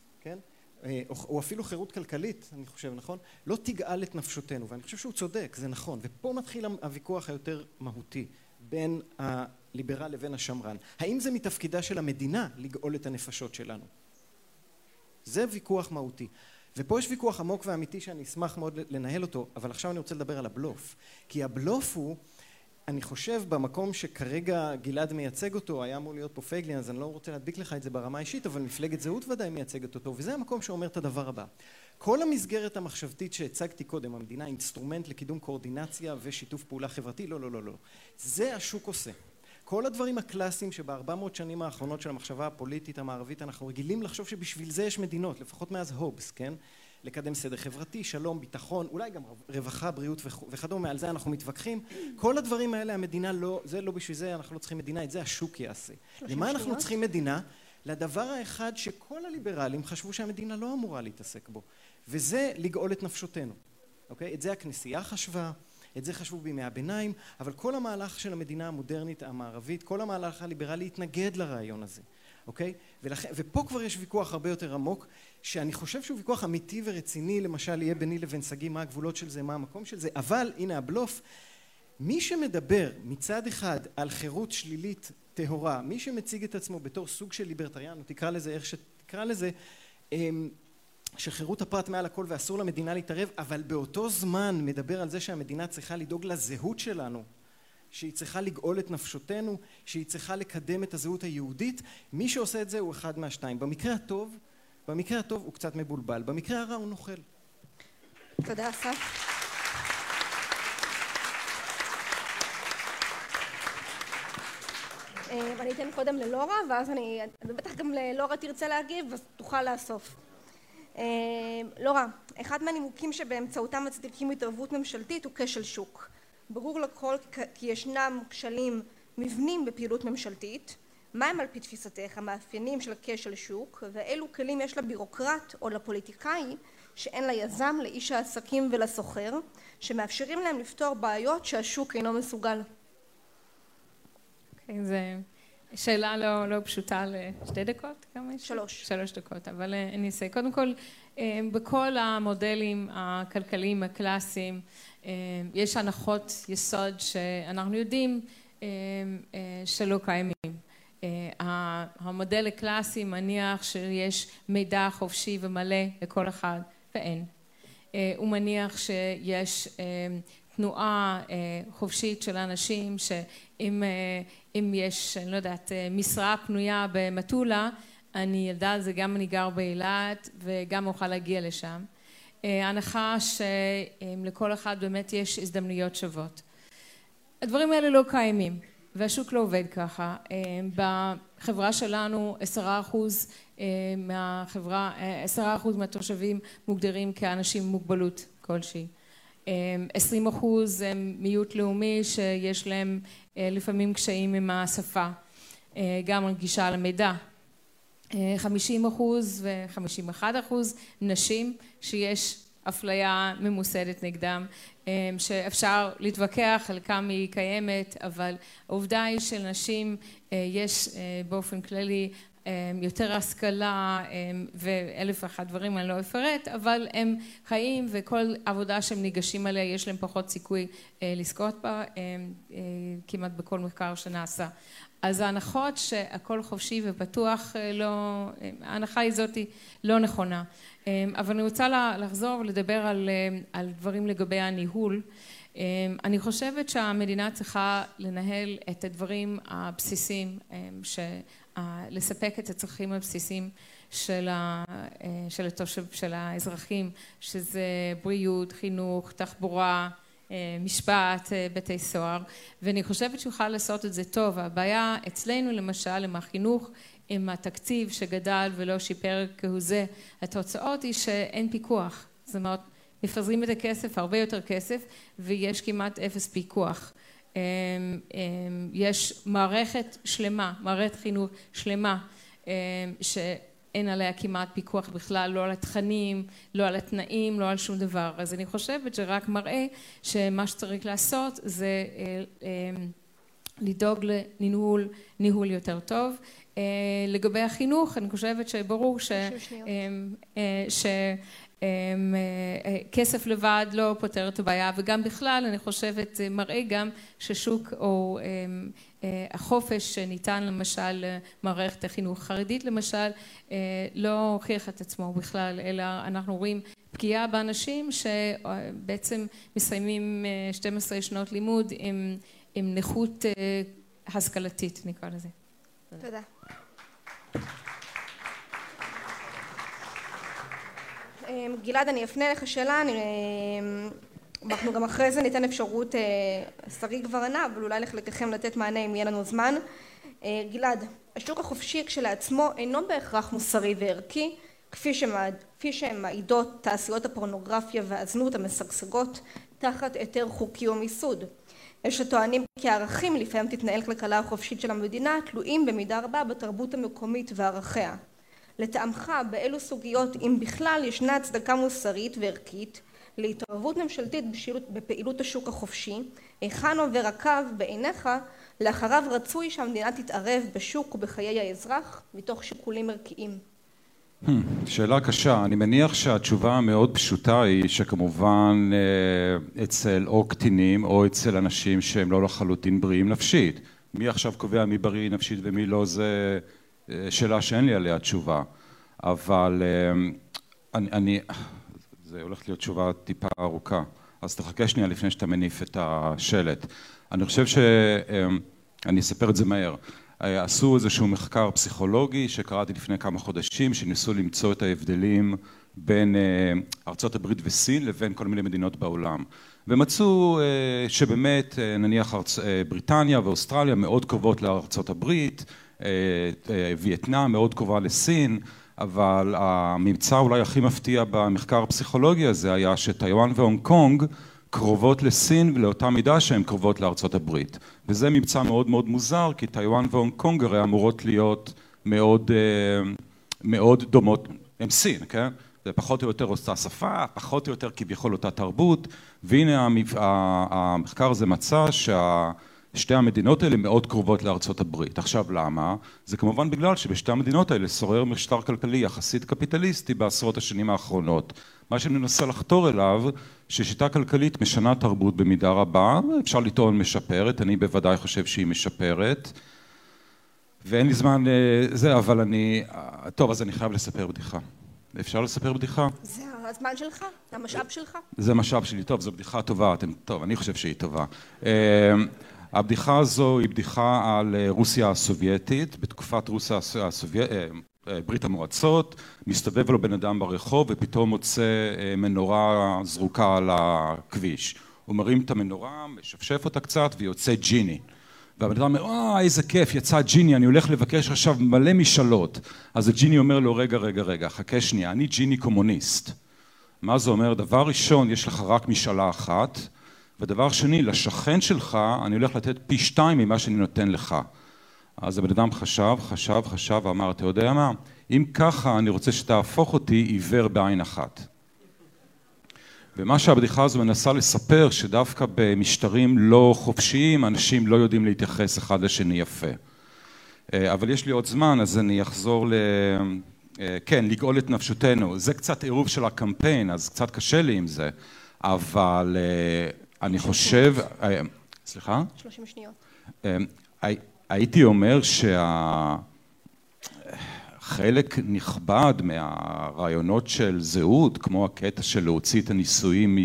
או, או אפילו חירות כלכלית, אני חושב, נכון? לא תגאל את נפשותנו, ואני חושב שהוא צודק, זה נכון. ופה מתחיל הוויכוח היותר מהותי בין הליברל לבין השמרן. האם זה מתפקידה של המדינה לגאול את הנפשות שלנו? זה ויכוח מהותי. ופה יש ויכוח עמוק ואמיתי שאני אשמח מאוד לנהל אותו, אבל עכשיו אני רוצה לדבר על הבלוף. כי הבלוף הוא, אני חושב במקום שכרגע גלעד מייצג אותו, היה אמור להיות פה פייגלין, אז אני לא רוצה להדביק לך את זה ברמה האישית, אבל מפלגת זהות ודאי מייצגת אותו, וזה המקום שאומר את הדבר הבא. כל המסגרת המחשבתית שהצגתי קודם, המדינה אינסטרומנט לקידום קואורדינציה ושיתוף פעולה חברתי, לא, לא, לא, לא. זה השוק עושה. כל הדברים הקלאסיים שבארבע מאות שנים האחרונות של המחשבה הפוליטית המערבית אנחנו רגילים לחשוב שבשביל זה יש מדינות לפחות מאז הובס כן לקדם סדר חברתי שלום ביטחון אולי גם רווחה בריאות וכדומה. על זה אנחנו מתווכחים. כל הדברים האלה המדינה לא זה לא בשביל זה אנחנו לא צריכים מדינה את זה השוק יעשה. למה אנחנו צריכים מדינה? לדבר האחד שכל הליברלים חשבו שהמדינה לא אמורה להתעסק בו וזה לגאול את נפשותנו אוקיי? את זה הכנסייה חשבה את זה חשבו בימי הביניים אבל כל המהלך של המדינה המודרנית המערבית כל המהלך הליברלי התנגד לרעיון הזה אוקיי? ולכן ופה כבר יש ויכוח הרבה יותר עמוק שאני חושב שהוא ויכוח אמיתי ורציני למשל יהיה ביני לבין שגיא מה הגבולות של זה מה המקום של זה אבל הנה הבלוף מי שמדבר מצד אחד על חירות שלילית טהורה מי שמציג את עצמו בתור סוג של ליברטריאן תקרא לזה איך שתקרא לזה אמ, שחירות הפרט מעל הכל ואסור למדינה להתערב אבל באותו זמן מדבר על זה שהמדינה צריכה לדאוג לזהות שלנו שהיא צריכה לגאול את נפשותנו שהיא צריכה לקדם את הזהות היהודית מי שעושה את זה הוא אחד מהשתיים במקרה הטוב במקרה הטוב הוא קצת מבולבל במקרה הרע הוא נוכל. תודה אסף. אה, ואני אתן קודם ללורה ואז אני בטח גם ללורה תרצה להגיב אז תוכל לאסוף. אה, לורה אחד מהנימוקים שבאמצעותם מצדיקים התערבות ממשלתית הוא כשל שוק ברור לכל כי ישנם כשלים מבנים בפעילות ממשלתית מהם על פי תפיסתך המאפיינים של כשל שוק ואילו כלים יש לבירוקרט או לפוליטיקאי שאין ליזם לאיש העסקים ולסוחר שמאפשרים להם לפתור בעיות שהשוק אינו מסוגל כן, זה שאלה לא, לא פשוטה לשתי דקות, כמה יש? שלוש. שלוש דקות, אבל אה, אני אעשה. קודם כל, אה, בכל המודלים הכלכליים הקלאסיים יש הנחות יסוד שאנחנו יודעים שלא קיימים. המודל הקלאסי מניח שיש מידע חופשי ומלא לכל אחד, ואין. הוא מניח שיש תנועה חופשית של אנשים שאם יש, אני לא יודעת, משרה פנויה במטולה, אני יודעת זה גם אני גר באילת וגם אוכל להגיע לשם. ההנחה שלכל אחד באמת יש הזדמנויות שוות. הדברים האלה לא קיימים והשוק לא עובד ככה. בחברה שלנו עשרה אחוז מהחברה, עשרה אחוז מהתושבים מוגדרים כאנשים עם מוגבלות כלשהי. עשרים אחוז הם מיעוט לאומי שיש להם לפעמים קשיים עם השפה, גם על גישה למידע. חמישים אחוז וחמישים ואחד אחוז נשים שיש אפליה ממוסדת נגדם שאפשר להתווכח כמה היא קיימת אבל העובדה היא שלנשים יש באופן כללי יותר השכלה ואלף ואחת דברים אני לא אפרט אבל הם חיים וכל עבודה שהם ניגשים עליה יש להם פחות סיכוי לזכות בה כמעט בכל מחקר שנעשה אז ההנחות שהכל חופשי ופתוח לא ההנחה היא זאתי לא נכונה. אבל אני רוצה לחזור ולדבר על, על דברים לגבי הניהול. אני חושבת שהמדינה צריכה לנהל את הדברים הבסיסיים לספק את הצרכים הבסיסיים של, ה, של, התושב, של האזרחים שזה בריאות, חינוך, תחבורה, משפט, בתי סוהר ואני חושבת שיוכל לעשות את זה טוב. הבעיה אצלנו למשל עם החינוך עם התקציב שגדל ולא שיפר כהוא זה התוצאות היא שאין פיקוח. זאת אומרת מפזרים את הכסף הרבה יותר כסף ויש כמעט אפס פיקוח. יש מערכת שלמה, מערכת חינוך שלמה שאין עליה כמעט פיקוח בכלל, לא על התכנים, לא על התנאים, לא על שום דבר. אז אני חושבת שרק מראה שמה שצריך לעשות זה לדאוג לניהול, ניהול יותר טוב. לגבי החינוך אני חושבת שברור ש... כסף לבד לא פותר את הבעיה וגם בכלל אני חושבת מראה גם ששוק או החופש שניתן למשל מערכת החינוך החרדית למשל לא הוכיח את עצמו בכלל אלא אנחנו רואים פגיעה באנשים שבעצם מסיימים 12 שנות לימוד עם, עם נכות השכלתית נקרא לזה. תודה. גלעד אני אפנה לך שאלה אני אנחנו גם אחרי זה ניתן אפשרות, שרי כבר ענה, אבל אולי לחלקכם לתת מענה אם יהיה לנו זמן. גלעד, השוק החופשי כשלעצמו אינו בהכרח מוסרי וערכי, כפי, שמעד, כפי שהן מעידות תעשיות הפורנוגרפיה והזנות המשגשגות תחת היתר חוקי או מיסוד. יש הטוענים כי הערכים לפעמים תתנהל כלכלה החופשית של המדינה תלויים במידה רבה בתרבות המקומית וערכיה. לטעמך באילו סוגיות אם בכלל ישנה הצדקה מוסרית וערכית להתערבות ממשלתית בפעילות השוק החופשי, היכן עובר הקו בעיניך לאחריו רצוי שהמדינה תתערב בשוק ובחיי האזרח מתוך שיקולים ערכיים? Hmm, שאלה קשה. אני מניח שהתשובה המאוד פשוטה היא שכמובן אה, אצל או קטינים או אצל אנשים שהם לא לחלוטין בריאים נפשית. מי עכשיו קובע מי בריא נפשית ומי לא זה אה, שאלה שאין לי עליה תשובה. אבל אה, אני, אני, זה הולך להיות תשובה טיפה ארוכה. אז תחכה שנייה לפני שאתה מניף את השלט. אני חושב ש... אני אספר את זה מהר. עשו איזשהו מחקר פסיכולוגי שקראתי לפני כמה חודשים שניסו למצוא את ההבדלים בין אה, הברית וסין לבין כל מיני מדינות בעולם ומצאו אה, שבאמת אה, נניח בריטניה ואוסטרליה מאוד קרובות הברית וייטנאם מאוד קרובה לסין אבל הממצא אולי הכי מפתיע במחקר הפסיכולוגי הזה היה שטיואן והונג קונג קרובות לסין ולאותה מידה שהן קרובות לארצות הברית. וזה ממצא מאוד מאוד מוזר כי טיואן והונג קונג הרי אמורות להיות מאוד אה, מאוד דומות, הם סין, כן? זה פחות או יותר אותה שפה, פחות או יותר כביכול אותה תרבות. והנה המחקר הזה מצא שה... שתי המדינות האלה מאוד קרובות לארצות הברית. עכשיו למה? זה כמובן בגלל שבשתי המדינות האלה שורר משטר כלכלי יחסית קפיטליסטי בעשרות השנים האחרונות. מה שאני מנסה לחתור אליו ששיטה כלכלית משנה תרבות במידה רבה, אפשר לטעון משפרת, אני בוודאי חושב שהיא משפרת ואין לי זמן אה, אבל אני... אה, טוב, אז אני חייב לספר בדיחה. אפשר לספר בדיחה? זה הזמן שלך? זה המשאב שלך? זה משאב שלי. טוב, זו בדיחה טובה. אתם... טוב, אני חושב שהיא טובה. אה, הבדיחה הזו היא בדיחה על רוסיה הסובייטית, בתקופת רוסיה הסובייטית, ברית המועצות, מסתובב לו בן אדם ברחוב ופתאום מוצא מנורה זרוקה על הכביש. הוא מרים את המנורה, משפשף אותה קצת ויוצא ג'יני. והבן אדם אומר, אה, איזה כיף, יצא ג'יני, אני הולך לבקש עכשיו מלא משאלות. אז הג'יני אומר לו, רגע, רגע, רגע, חכה שנייה, אני ג'יני קומוניסט. מה זה אומר? דבר ראשון, יש לך רק משאלה אחת, ודבר שני, לשכן שלך אני הולך לתת פי שתיים ממה שאני נותן לך. אז הבן אדם חשב, חשב, חשב ואמר, אתה יודע מה, אם ככה אני רוצה שתהפוך אותי עיוור בעין אחת. ומה שהבדיחה הזו מנסה לספר, שדווקא במשטרים לא חופשיים, אנשים לא יודעים להתייחס אחד לשני יפה. אה, אבל יש לי עוד זמן, אז אני אחזור ל... אה, כן, לגאול את נפשותנו. זה קצת עירוב של הקמפיין, אז קצת קשה לי עם זה, אבל אה, אני חושב... סליחה? 30 שניות. הייתי אומר שה... חלק נכבד מהרעיונות של זהות, כמו הקטע של להוציא את הנישואים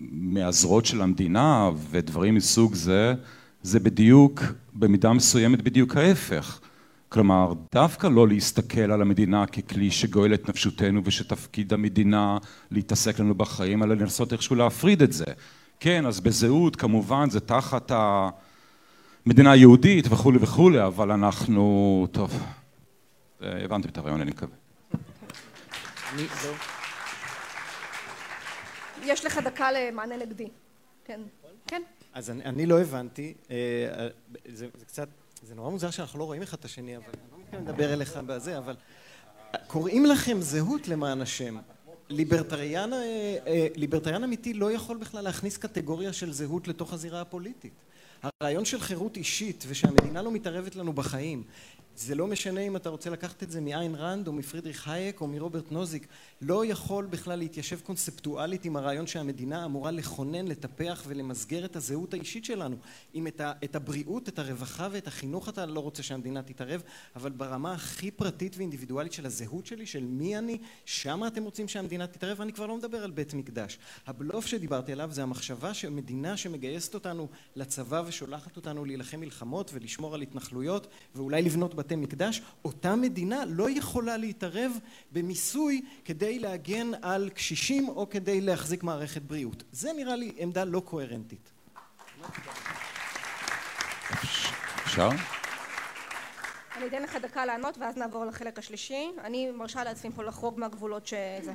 מהזרועות של המדינה ודברים מסוג זה, זה בדיוק, במידה מסוימת בדיוק ההפך. כלומר, דווקא לא להסתכל על המדינה ככלי שגואל את נפשותנו ושתפקיד המדינה להתעסק לנו בחיים, אלא לנסות איכשהו להפריד את זה. כן, אז בזהות כמובן זה תחת המדינה היהודית וכולי וכולי, אבל אנחנו, טוב, הבנתם את הרעיון, אני מקווה. יש לך דקה למענה נגדי. כן. כן. אז אני לא הבנתי, אה, זה קצת, זה נורא מוזר שאנחנו לא רואים אחד את השני, אבל אני לא מתכוון לדבר אליך בזה, אבל קוראים לכם זהות למען השם. ליברטריאן, אה, אה, ליברטריאן אמיתי לא יכול בכלל להכניס קטגוריה של זהות לתוך הזירה הפוליטית. הרעיון של חירות אישית ושהמדינה לא מתערבת לנו בחיים זה לא משנה אם אתה רוצה לקחת את זה מאיין ראנד או מפרידריך הייק או מרוברט נוזיק. לא יכול בכלל להתיישב קונספטואלית עם הרעיון שהמדינה אמורה לכונן, לטפח ולמסגר את הזהות האישית שלנו. אם את, הבריאות, את הרווחה ואת החינוך אתה לא רוצה שהמדינה תתערב אבל ברמה הכי פרטית ואינדיבידואלית של הזהות שלי, של מי אני, שמה אתם רוצים שהמדינה תתערב ואני כבר לא מדבר על בית מקדש. הבלוף שדיברתי עליו זה המחשבה שמדינה שמגייסת אותנו לצבא ושולחת אותנו להילחם מלחמות ולשמור על התנחלויות ואולי לבנות בתי בתי מקדש, אותה מדינה לא יכולה להתערב במיסוי כדי להגן על קשישים או כדי להחזיק מערכת בריאות. זה נראה לי עמדה לא קוהרנטית. אפשר? אני אתן לך דקה לענות ואז נעבור לחלק השלישי. אני מרשה לעצמי פה לחרוג מהגבולות שזה.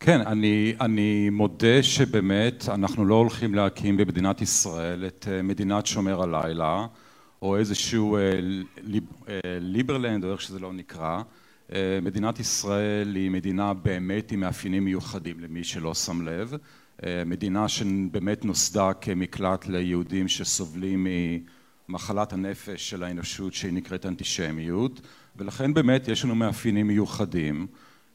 כן, אני, אני מודה שבאמת אנחנו לא הולכים להקים במדינת ישראל את אה, מדינת שומר הלילה או איזשהו אה, ליב, אה, ליברלנד או איך שזה לא נקרא. מדינת ישראל היא מדינה באמת עם מאפיינים מיוחדים למי שלא שם לב. מדינה שבאמת נוסדה כמקלט ליהודים שסובלים ממחלת הנפש של האנושות שהיא נקראת אנטישמיות ולכן באמת יש לנו מאפיינים מיוחדים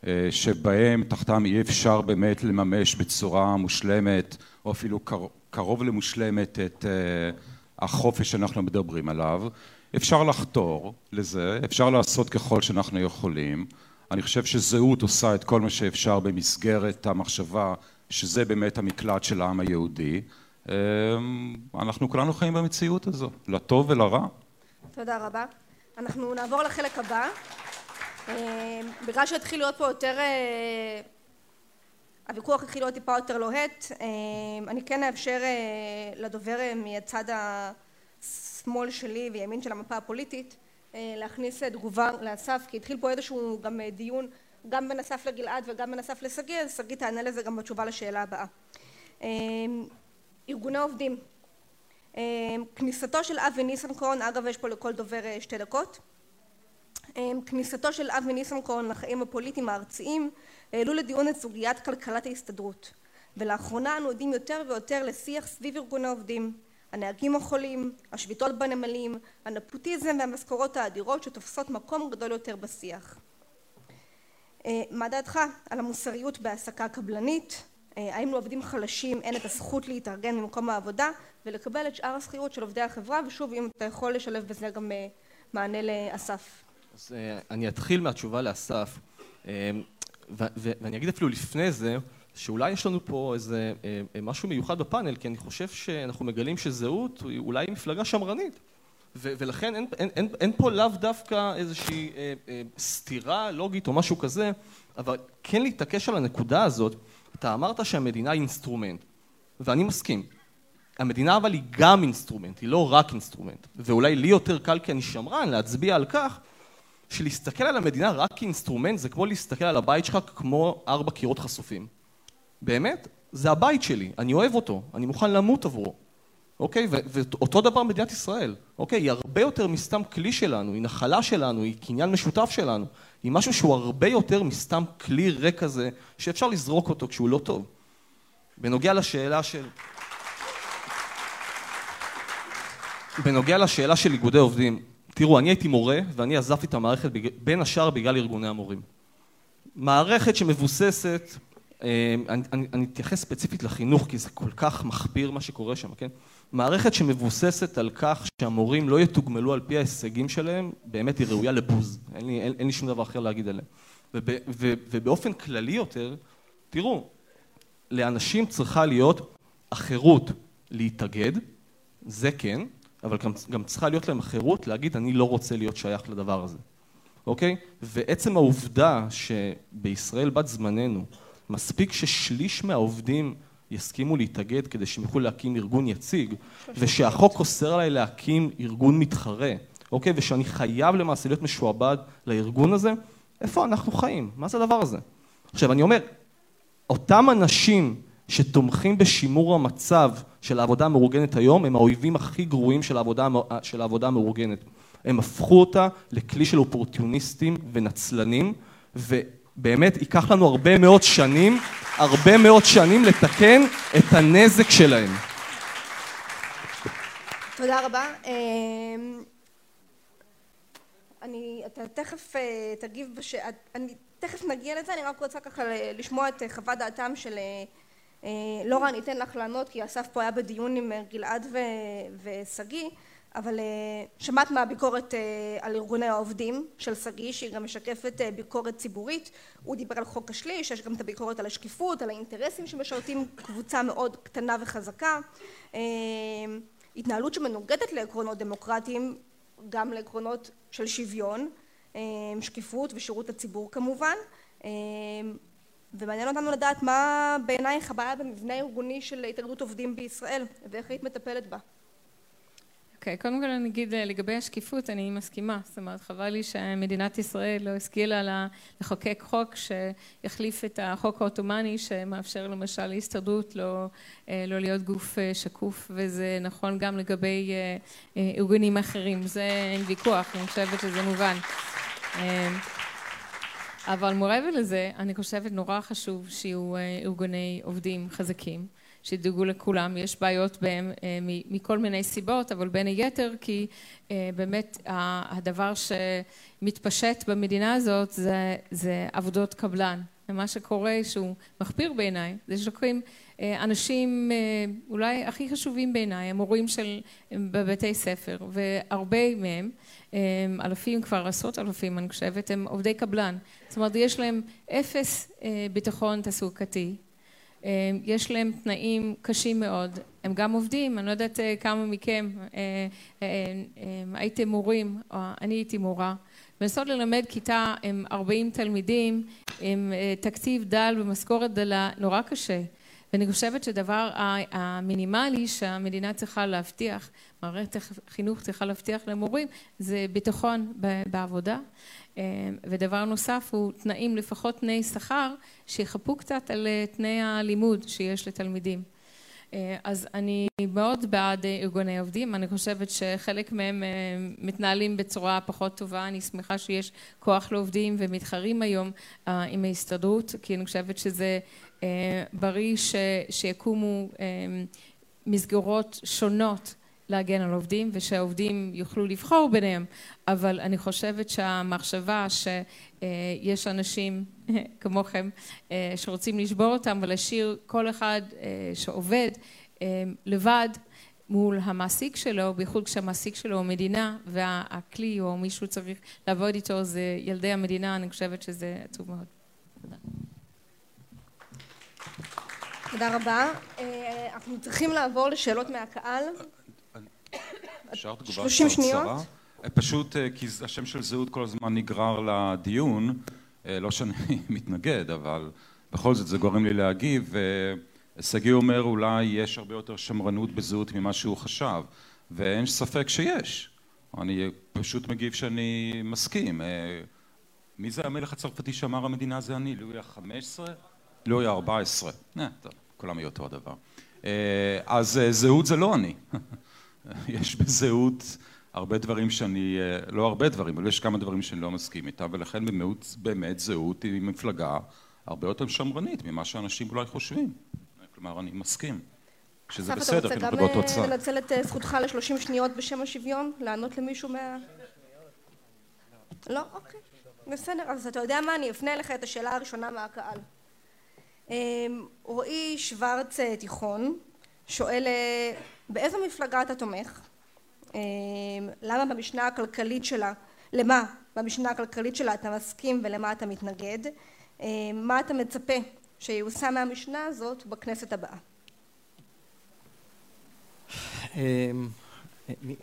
אה, שבהם תחתם אי אפשר באמת לממש בצורה מושלמת או אפילו קרוב למושלמת את אה, החופש שאנחנו מדברים עליו אפשר לחתור לזה, אפשר לעשות ככל שאנחנו יכולים אני חושב שזהות עושה את כל מה שאפשר במסגרת המחשבה שזה באמת המקלט של העם היהודי אה, אנחנו כולנו חיים במציאות הזו, לטוב ולרע. תודה רבה. אנחנו נעבור לחלק הבא. אמ, בגלל שהתחיל להיות פה יותר, אה, הוויכוח התחיל להיות טיפה יותר לוהט, אמ, אני כן אאפשר אה, לדובר אה, מהצד השמאל שלי וימין של המפה הפוליטית להכניס תגובה לאסף, כי התחיל פה איזשהו גם דיון גם בין אסף לגלעד וגם בין אסף לשגיא, אז שגיא תענה לזה גם בתשובה לשאלה הבאה. ארגוני עובדים, כניסתו של אבי ניסנקורן, אגב יש פה לכל דובר שתי דקות כניסתו של אבי ניסנקורן לחיים הפוליטיים הארציים העלו לדיון את סוגיית כלכלת ההסתדרות ולאחרונה אנו עדים יותר ויותר לשיח סביב ארגוני עובדים הנהגים החולים, השביתות בנמלים, הנפוטיזם והמשכורות האדירות שתופסות מקום גדול יותר בשיח. אה, מה דעתך על המוסריות בהעסקה קבלנית? אה, האם לעובדים חלשים אין את הזכות להתארגן ממקום העבודה ולקבל את שאר השכירות של עובדי החברה ושוב אם אתה יכול לשלב בזה גם אה, מענה לאסף אז אה, אני אתחיל מהתשובה לאסף, אה, ואני אגיד אפילו לפני זה, שאולי יש לנו פה איזה אה, משהו מיוחד בפאנל, כי אני חושב שאנחנו מגלים שזהות היא אולי מפלגה שמרנית. ולכן אין, אין, אין, אין פה לאו דווקא איזושהי אה, אה, סתירה לוגית או משהו כזה, אבל כן להתעקש על הנקודה הזאת, אתה אמרת שהמדינה היא אינסטרומנט, ואני מסכים. המדינה אבל היא גם אינסטרומנט, היא לא רק אינסטרומנט. ואולי לי יותר קל כי אני שמרן להצביע על כך שלהסתכל על המדינה רק כאינסטרומנט זה כמו להסתכל על הבית שלך כמו ארבע קירות חשופים. באמת, זה הבית שלי, אני אוהב אותו, אני מוכן למות עבורו. אוקיי? ואותו דבר מדינת ישראל, אוקיי? היא הרבה יותר מסתם כלי שלנו, היא נחלה שלנו, היא קניין משותף שלנו, היא משהו שהוא הרבה יותר מסתם כלי ריק כזה, שאפשר לזרוק אותו כשהוא לא טוב. בנוגע לשאלה של... בנוגע לשאלה של איגודי עובדים, תראו, אני הייתי מורה ואני עזבתי את המערכת בין השאר בגלל ארגוני המורים. מערכת שמבוססת, אה, אני, אני, אתייחס ספציפית לחינוך כי זה כל כך מחפיר מה שקורה שם, כן? מערכת שמבוססת על כך שהמורים לא יתוגמלו על פי ההישגים שלהם, באמת היא ראויה לבוז, אין לי, אין, אין לי שום דבר אחר להגיד עליה. וב, ו, ובאופן כללי יותר, תראו, לאנשים צריכה להיות החירות להתאגד, זה כן, אבל גם, גם צריכה להיות להם חירות להגיד אני לא רוצה להיות שייך לדבר הזה, אוקיי? ועצם העובדה שבישראל בת זמננו מספיק ששליש מהעובדים יסכימו להתאגד כדי שהם יוכלו להקים ארגון יציג ושהחוק אוסר עליי להקים ארגון מתחרה, אוקיי? ושאני חייב למעשה להיות משועבד לארגון הזה, איפה אנחנו חיים? מה זה הדבר הזה? עכשיו אני אומר, אותם אנשים שתומכים בשימור המצב של העבודה המאורגנת היום הם האויבים הכי גרועים של העבודה, של העבודה המאורגנת. הם הפכו אותה לכלי של אופורטיוניסטים ונצלנים ובאמת ייקח לנו הרבה מאוד שנים, הרבה מאוד שנים לתקן את הנזק שלהם. תודה רבה. אמ, אני, אתה תכף אה, תגיב, בש... אני תכף נגיע לזה, אני רק רוצה ככה לשמוע את חוות דעתם של אה, לורה אני אתן לך לענות כי אסף פה היה בדיון עם אה, גלעד ושגיא אבל אה, שמעת מהביקורת על ארגוני העובדים של שגיא שהיא גם משקפת ביקורת ציבורית. הוא דיבר על חוק השליש יש גם את הביקורת על השקיפות על האינטרסים שמשרתים קבוצה מאוד קטנה וחזקה. התנהלות שמנוגדת לעקרונות דמוקרטיים גם לעקרונות של שוויון, שקיפות ושירות הציבור כמובן ומעניין אותנו לדעת מה בעינייך הבעיה במבנה הארגוני של התאגדות עובדים בישראל ואיך היית מטפלת בה. אוקיי, okay, קודם כל אני אגיד לגבי השקיפות, אני מסכימה, זאת אומרת חבל לי שמדינת ישראל לא השכילה לחוקק חוק שיחליף את החוק העות'מאני שמאפשר למשל להסתדרות לא, לא להיות גוף שקוף וזה נכון גם לגבי ארגונים אחרים, זה אין ויכוח, אני חושבת שזה מובן. אבל מעבר לזה, אני חושבת נורא חשוב שיהיו ארגוני עובדים חזקים, שידאגו לכולם, יש בעיות בהם מכל מיני סיבות, אבל בין היתר כי באמת הדבר שמתפשט במדינה הזאת זה, זה עבודות קבלן. ומה שקורה שהוא מחפיר בעיניי, זה שלוקחים אנשים אולי הכי חשובים בעיניי, המורים של בבתי ספר, והרבה מהם אלפים כבר עשרות אלפים אני חושבת הם עובדי קבלן. זאת אומרת יש להם אפס ביטחון תעסוקתי. יש להם תנאים קשים מאוד. הם גם עובדים אני לא יודעת כמה מכם הייתם מורים או אני הייתי מורה. לנסות ללמד כיתה עם ארבעים תלמידים עם תקציב דל ומשכורת דלה נורא קשה ואני חושבת שדבר המינימלי שהמדינה צריכה להבטיח, מערכת החינוך צריכה להבטיח למורים, זה ביטחון בעבודה. ודבר נוסף הוא תנאים, לפחות תנאי שכר, שיחפו קצת על תנאי הלימוד שיש לתלמידים. אז אני מאוד בעד ארגוני עובדים, אני חושבת שחלק מהם מתנהלים בצורה פחות טובה, אני שמחה שיש כוח לעובדים ומתחרים היום עם ההסתדרות, כי אני חושבת שזה בריא שיקומו מסגרות שונות להגן על עובדים ושהעובדים יוכלו לבחור ביניהם, אבל אני חושבת שהמחשבה שיש אנשים [LAUGHS] כמוכם שרוצים לשבור אותם ולהשאיר כל אחד שעובד לבד מול המעסיק שלו, בייחוד כשהמעסיק שלו הוא מדינה והכלי או מישהו צריך לעבוד איתו זה ילדי המדינה, אני חושבת שזה עצוב מאוד. תודה. תודה רבה. אנחנו צריכים לעבור לשאלות מהקהל. אפשר תגובה קצרצרה? פשוט כי השם של זהות כל הזמן נגרר לדיון, לא שאני [LAUGHS] מתנגד, אבל בכל זאת זה גורם לי להגיב. שגיא אומר אולי יש הרבה יותר שמרנות בזהות ממה שהוא חשב, ואין ספק שיש. אני פשוט מגיב שאני מסכים. מי זה המלך הצרפתי שאמר המדינה זה אני? לואי ה-15? לואי ה-14. טוב, כולם יהיו אותו הדבר. אז זהות זה לא אני. [LAUGHS] יש בזהות הרבה דברים שאני, לא הרבה דברים, אבל יש כמה דברים שאני לא מסכים איתם, ולכן באמת זהות היא מפלגה הרבה יותר שמרנית ממה שאנשים אולי חושבים. כלומר, אני מסכים. שזה בסדר, כי אנחנו באותו צד. אתה רוצה גם לנצל את זכותך לשלושים שניות בשם השוויון? לענות למישהו מה... לא? אוקיי. בסדר, אז אתה יודע מה? אני אפנה לך את השאלה הראשונה מהקהל. רועי שוורץ תיכון שואל באיזו מפלגה אתה תומך? למה במשנה הכלכלית שלה, למה במשנה הכלכלית שלה אתה מסכים ולמה אתה מתנגד? מה אתה מצפה שיושם מהמשנה הזאת בכנסת הבאה?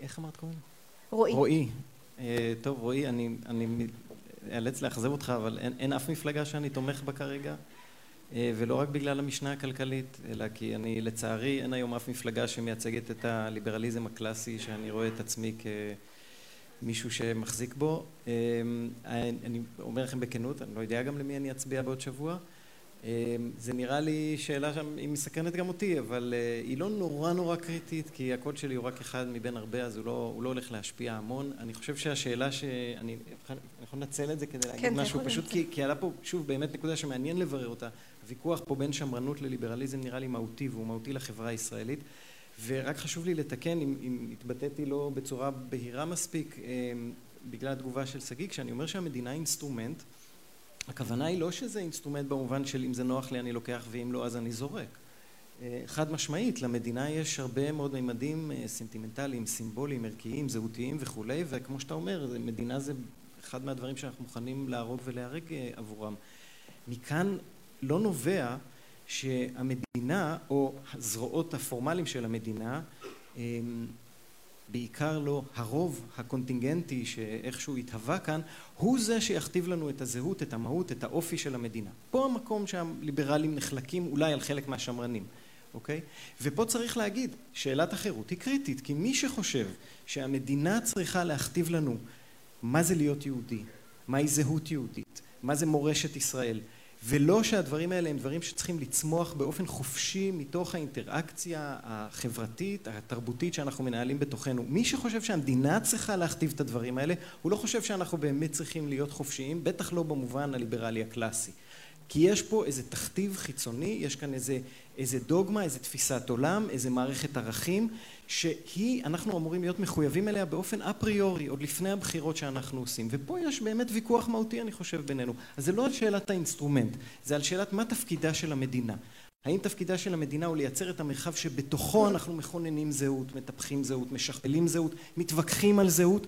איך אמרת קודם? רועי. רועי. טוב רועי, אני אאלץ לאכזב אותך, אבל אין אף מפלגה שאני תומך בה כרגע. ולא רק בגלל המשנה הכלכלית, אלא כי אני לצערי אין היום אף מפלגה שמייצגת את הליברליזם הקלאסי שאני רואה את עצמי כמישהו שמחזיק בו. אני אומר לכם בכנות, אני לא יודע גם למי אני אצביע בעוד שבוע. זה נראה לי שאלה שהיא מסקרנת גם אותי, אבל היא לא נורא נורא קריטית, כי הקוד שלי הוא רק אחד מבין הרבה, אז הוא לא, הוא לא הולך להשפיע המון. אני חושב שהשאלה שאני יכול לנצל את זה כדי להגיד משהו, פשוט כי, כי עלה פה שוב באמת נקודה שמעניין לברר אותה. הוויכוח פה בין שמרנות לליברליזם נראה לי מהותי, והוא מהותי לחברה הישראלית. ורק חשוב לי לתקן, אם, אם התבטאתי לא בצורה בהירה מספיק, בגלל התגובה של שגיא, כשאני אומר שהמדינה אינסטרומנט, הכוונה היא לא שזה אינסטרומנט במובן של אם זה נוח לי אני לוקח ואם לא אז אני זורק. חד משמעית, למדינה יש הרבה מאוד מימדים סנטימנטליים, סימבוליים, ערכיים, זהותיים וכולי, וכמו שאתה אומר, מדינה זה אחד מהדברים שאנחנו מוכנים להרוג ולהרג עבורם. מכאן לא נובע שהמדינה או הזרועות הפורמליים של המדינה בעיקר לא הרוב הקונטינגנטי שאיכשהו התהווה כאן, הוא זה שיכתיב לנו את הזהות, את המהות, את האופי של המדינה. פה המקום שהליברלים נחלקים אולי על חלק מהשמרנים, אוקיי? ופה צריך להגיד, שאלת החירות היא קריטית, כי מי שחושב שהמדינה צריכה להכתיב לנו מה זה להיות יהודי, מהי זהות יהודית, מה זה מורשת ישראל, ולא שהדברים האלה הם דברים שצריכים לצמוח באופן חופשי מתוך האינטראקציה החברתית, התרבותית שאנחנו מנהלים בתוכנו. מי שחושב שהמדינה צריכה להכתיב את הדברים האלה, הוא לא חושב שאנחנו באמת צריכים להיות חופשיים, בטח לא במובן הליברלי הקלאסי. כי יש פה איזה תכתיב חיצוני, יש כאן איזה, איזה דוגמה, איזה תפיסת עולם, איזה מערכת ערכים, שהיא, אנחנו אמורים להיות מחויבים אליה באופן אפריורי, עוד לפני הבחירות שאנחנו עושים. ופה יש באמת ויכוח מהותי, אני חושב, בינינו. אז זה לא על שאלת האינסטרומנט, זה על שאלת מה תפקידה של המדינה. האם תפקידה של המדינה הוא לייצר את המרחב שבתוכו אנחנו מכוננים זהות, מטפחים זהות, משכפלים זהות, מתווכחים על זהות,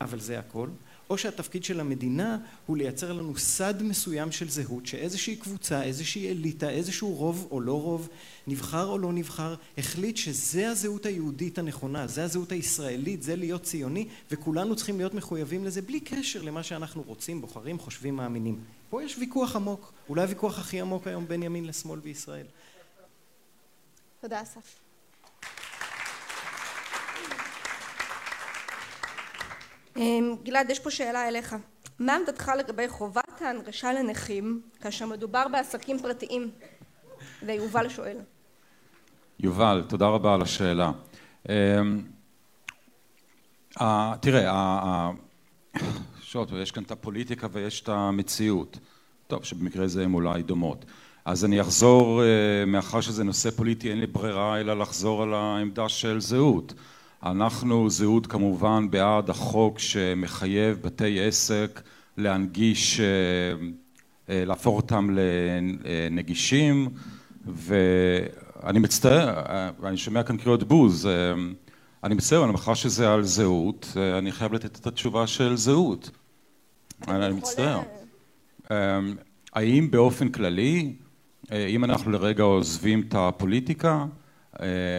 אבל זה הכל. או שהתפקיד של המדינה הוא לייצר לנו סד מסוים של זהות שאיזושהי קבוצה, איזושהי אליטה, איזשהו רוב או לא רוב, נבחר או לא נבחר, החליט שזה הזהות היהודית הנכונה, זה הזהות הישראלית, זה להיות ציוני, וכולנו צריכים להיות מחויבים לזה בלי קשר למה שאנחנו רוצים, בוחרים, חושבים, מאמינים. פה יש ויכוח עמוק, אולי הוויכוח הכי עמוק היום בין ימין לשמאל בישראל. תודה אסף. גלעד, יש פה שאלה אליך. מה עמדתך לגבי חובת ההנגשה לנכים כאשר מדובר בעסקים פרטיים? ויובל שואל. יובל, תודה רבה על השאלה. אמ, תראה, יש כאן את הפוליטיקה ויש את המציאות. טוב, שבמקרה זה הן אולי דומות. אז אני אחזור, אה, מאחר שזה נושא פוליטי, אין לי ברירה אלא לחזור על העמדה של זהות. אנחנו זהות כמובן בעד החוק שמחייב בתי עסק להנגיש, אה, אה, להפוך אותם לנגישים ואני מצטער, אה, אני שומע כאן קריאות בוז, אני מצטער, אבל מאחר שזה על זהות, אני חייב לתת את התשובה של זהות. אני מצטער. האם באופן כללי, אם אנחנו לרגע עוזבים את הפוליטיקה,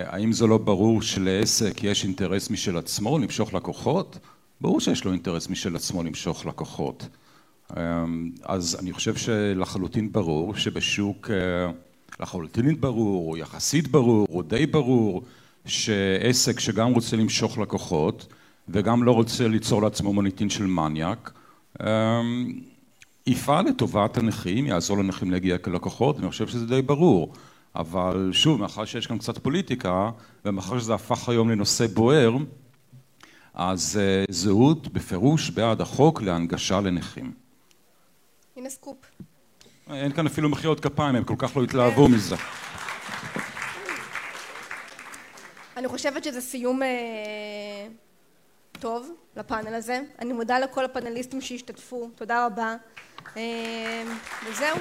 האם זה לא ברור שלעסק יש אינטרס משל עצמו למשוך לקוחות? ברור שיש לו אינטרס משל עצמו למשוך לקוחות. אה, אז אני חושב שלחלוטין ברור שבשוק, אה, לחלוטין ברור, או יחסית ברור, או די ברור, שעסק שגם רוצה למשוך לקוחות וגם לא רוצה ליצור לעצמו מוניטין של מניאק, יפעל לטובת הנכים, יעזור לנכים להגיע כלקוחות, אני חושב שזה די ברור. אבל שוב, מאחר שיש כאן קצת פוליטיקה, ומאחר שזה הפך היום לנושא בוער, אז אה, זהות בפירוש בעד החוק להנגשה לנכים. הנה סקופ. אין כאן אפילו מחיאות כפיים, הם כל כך לא התלהבו מזה. אני חושבת שזה סיום אה, טוב לפאנל הזה. אני מודה לכל הפאנליסטים שהשתתפו, תודה רבה. אה, וזהו.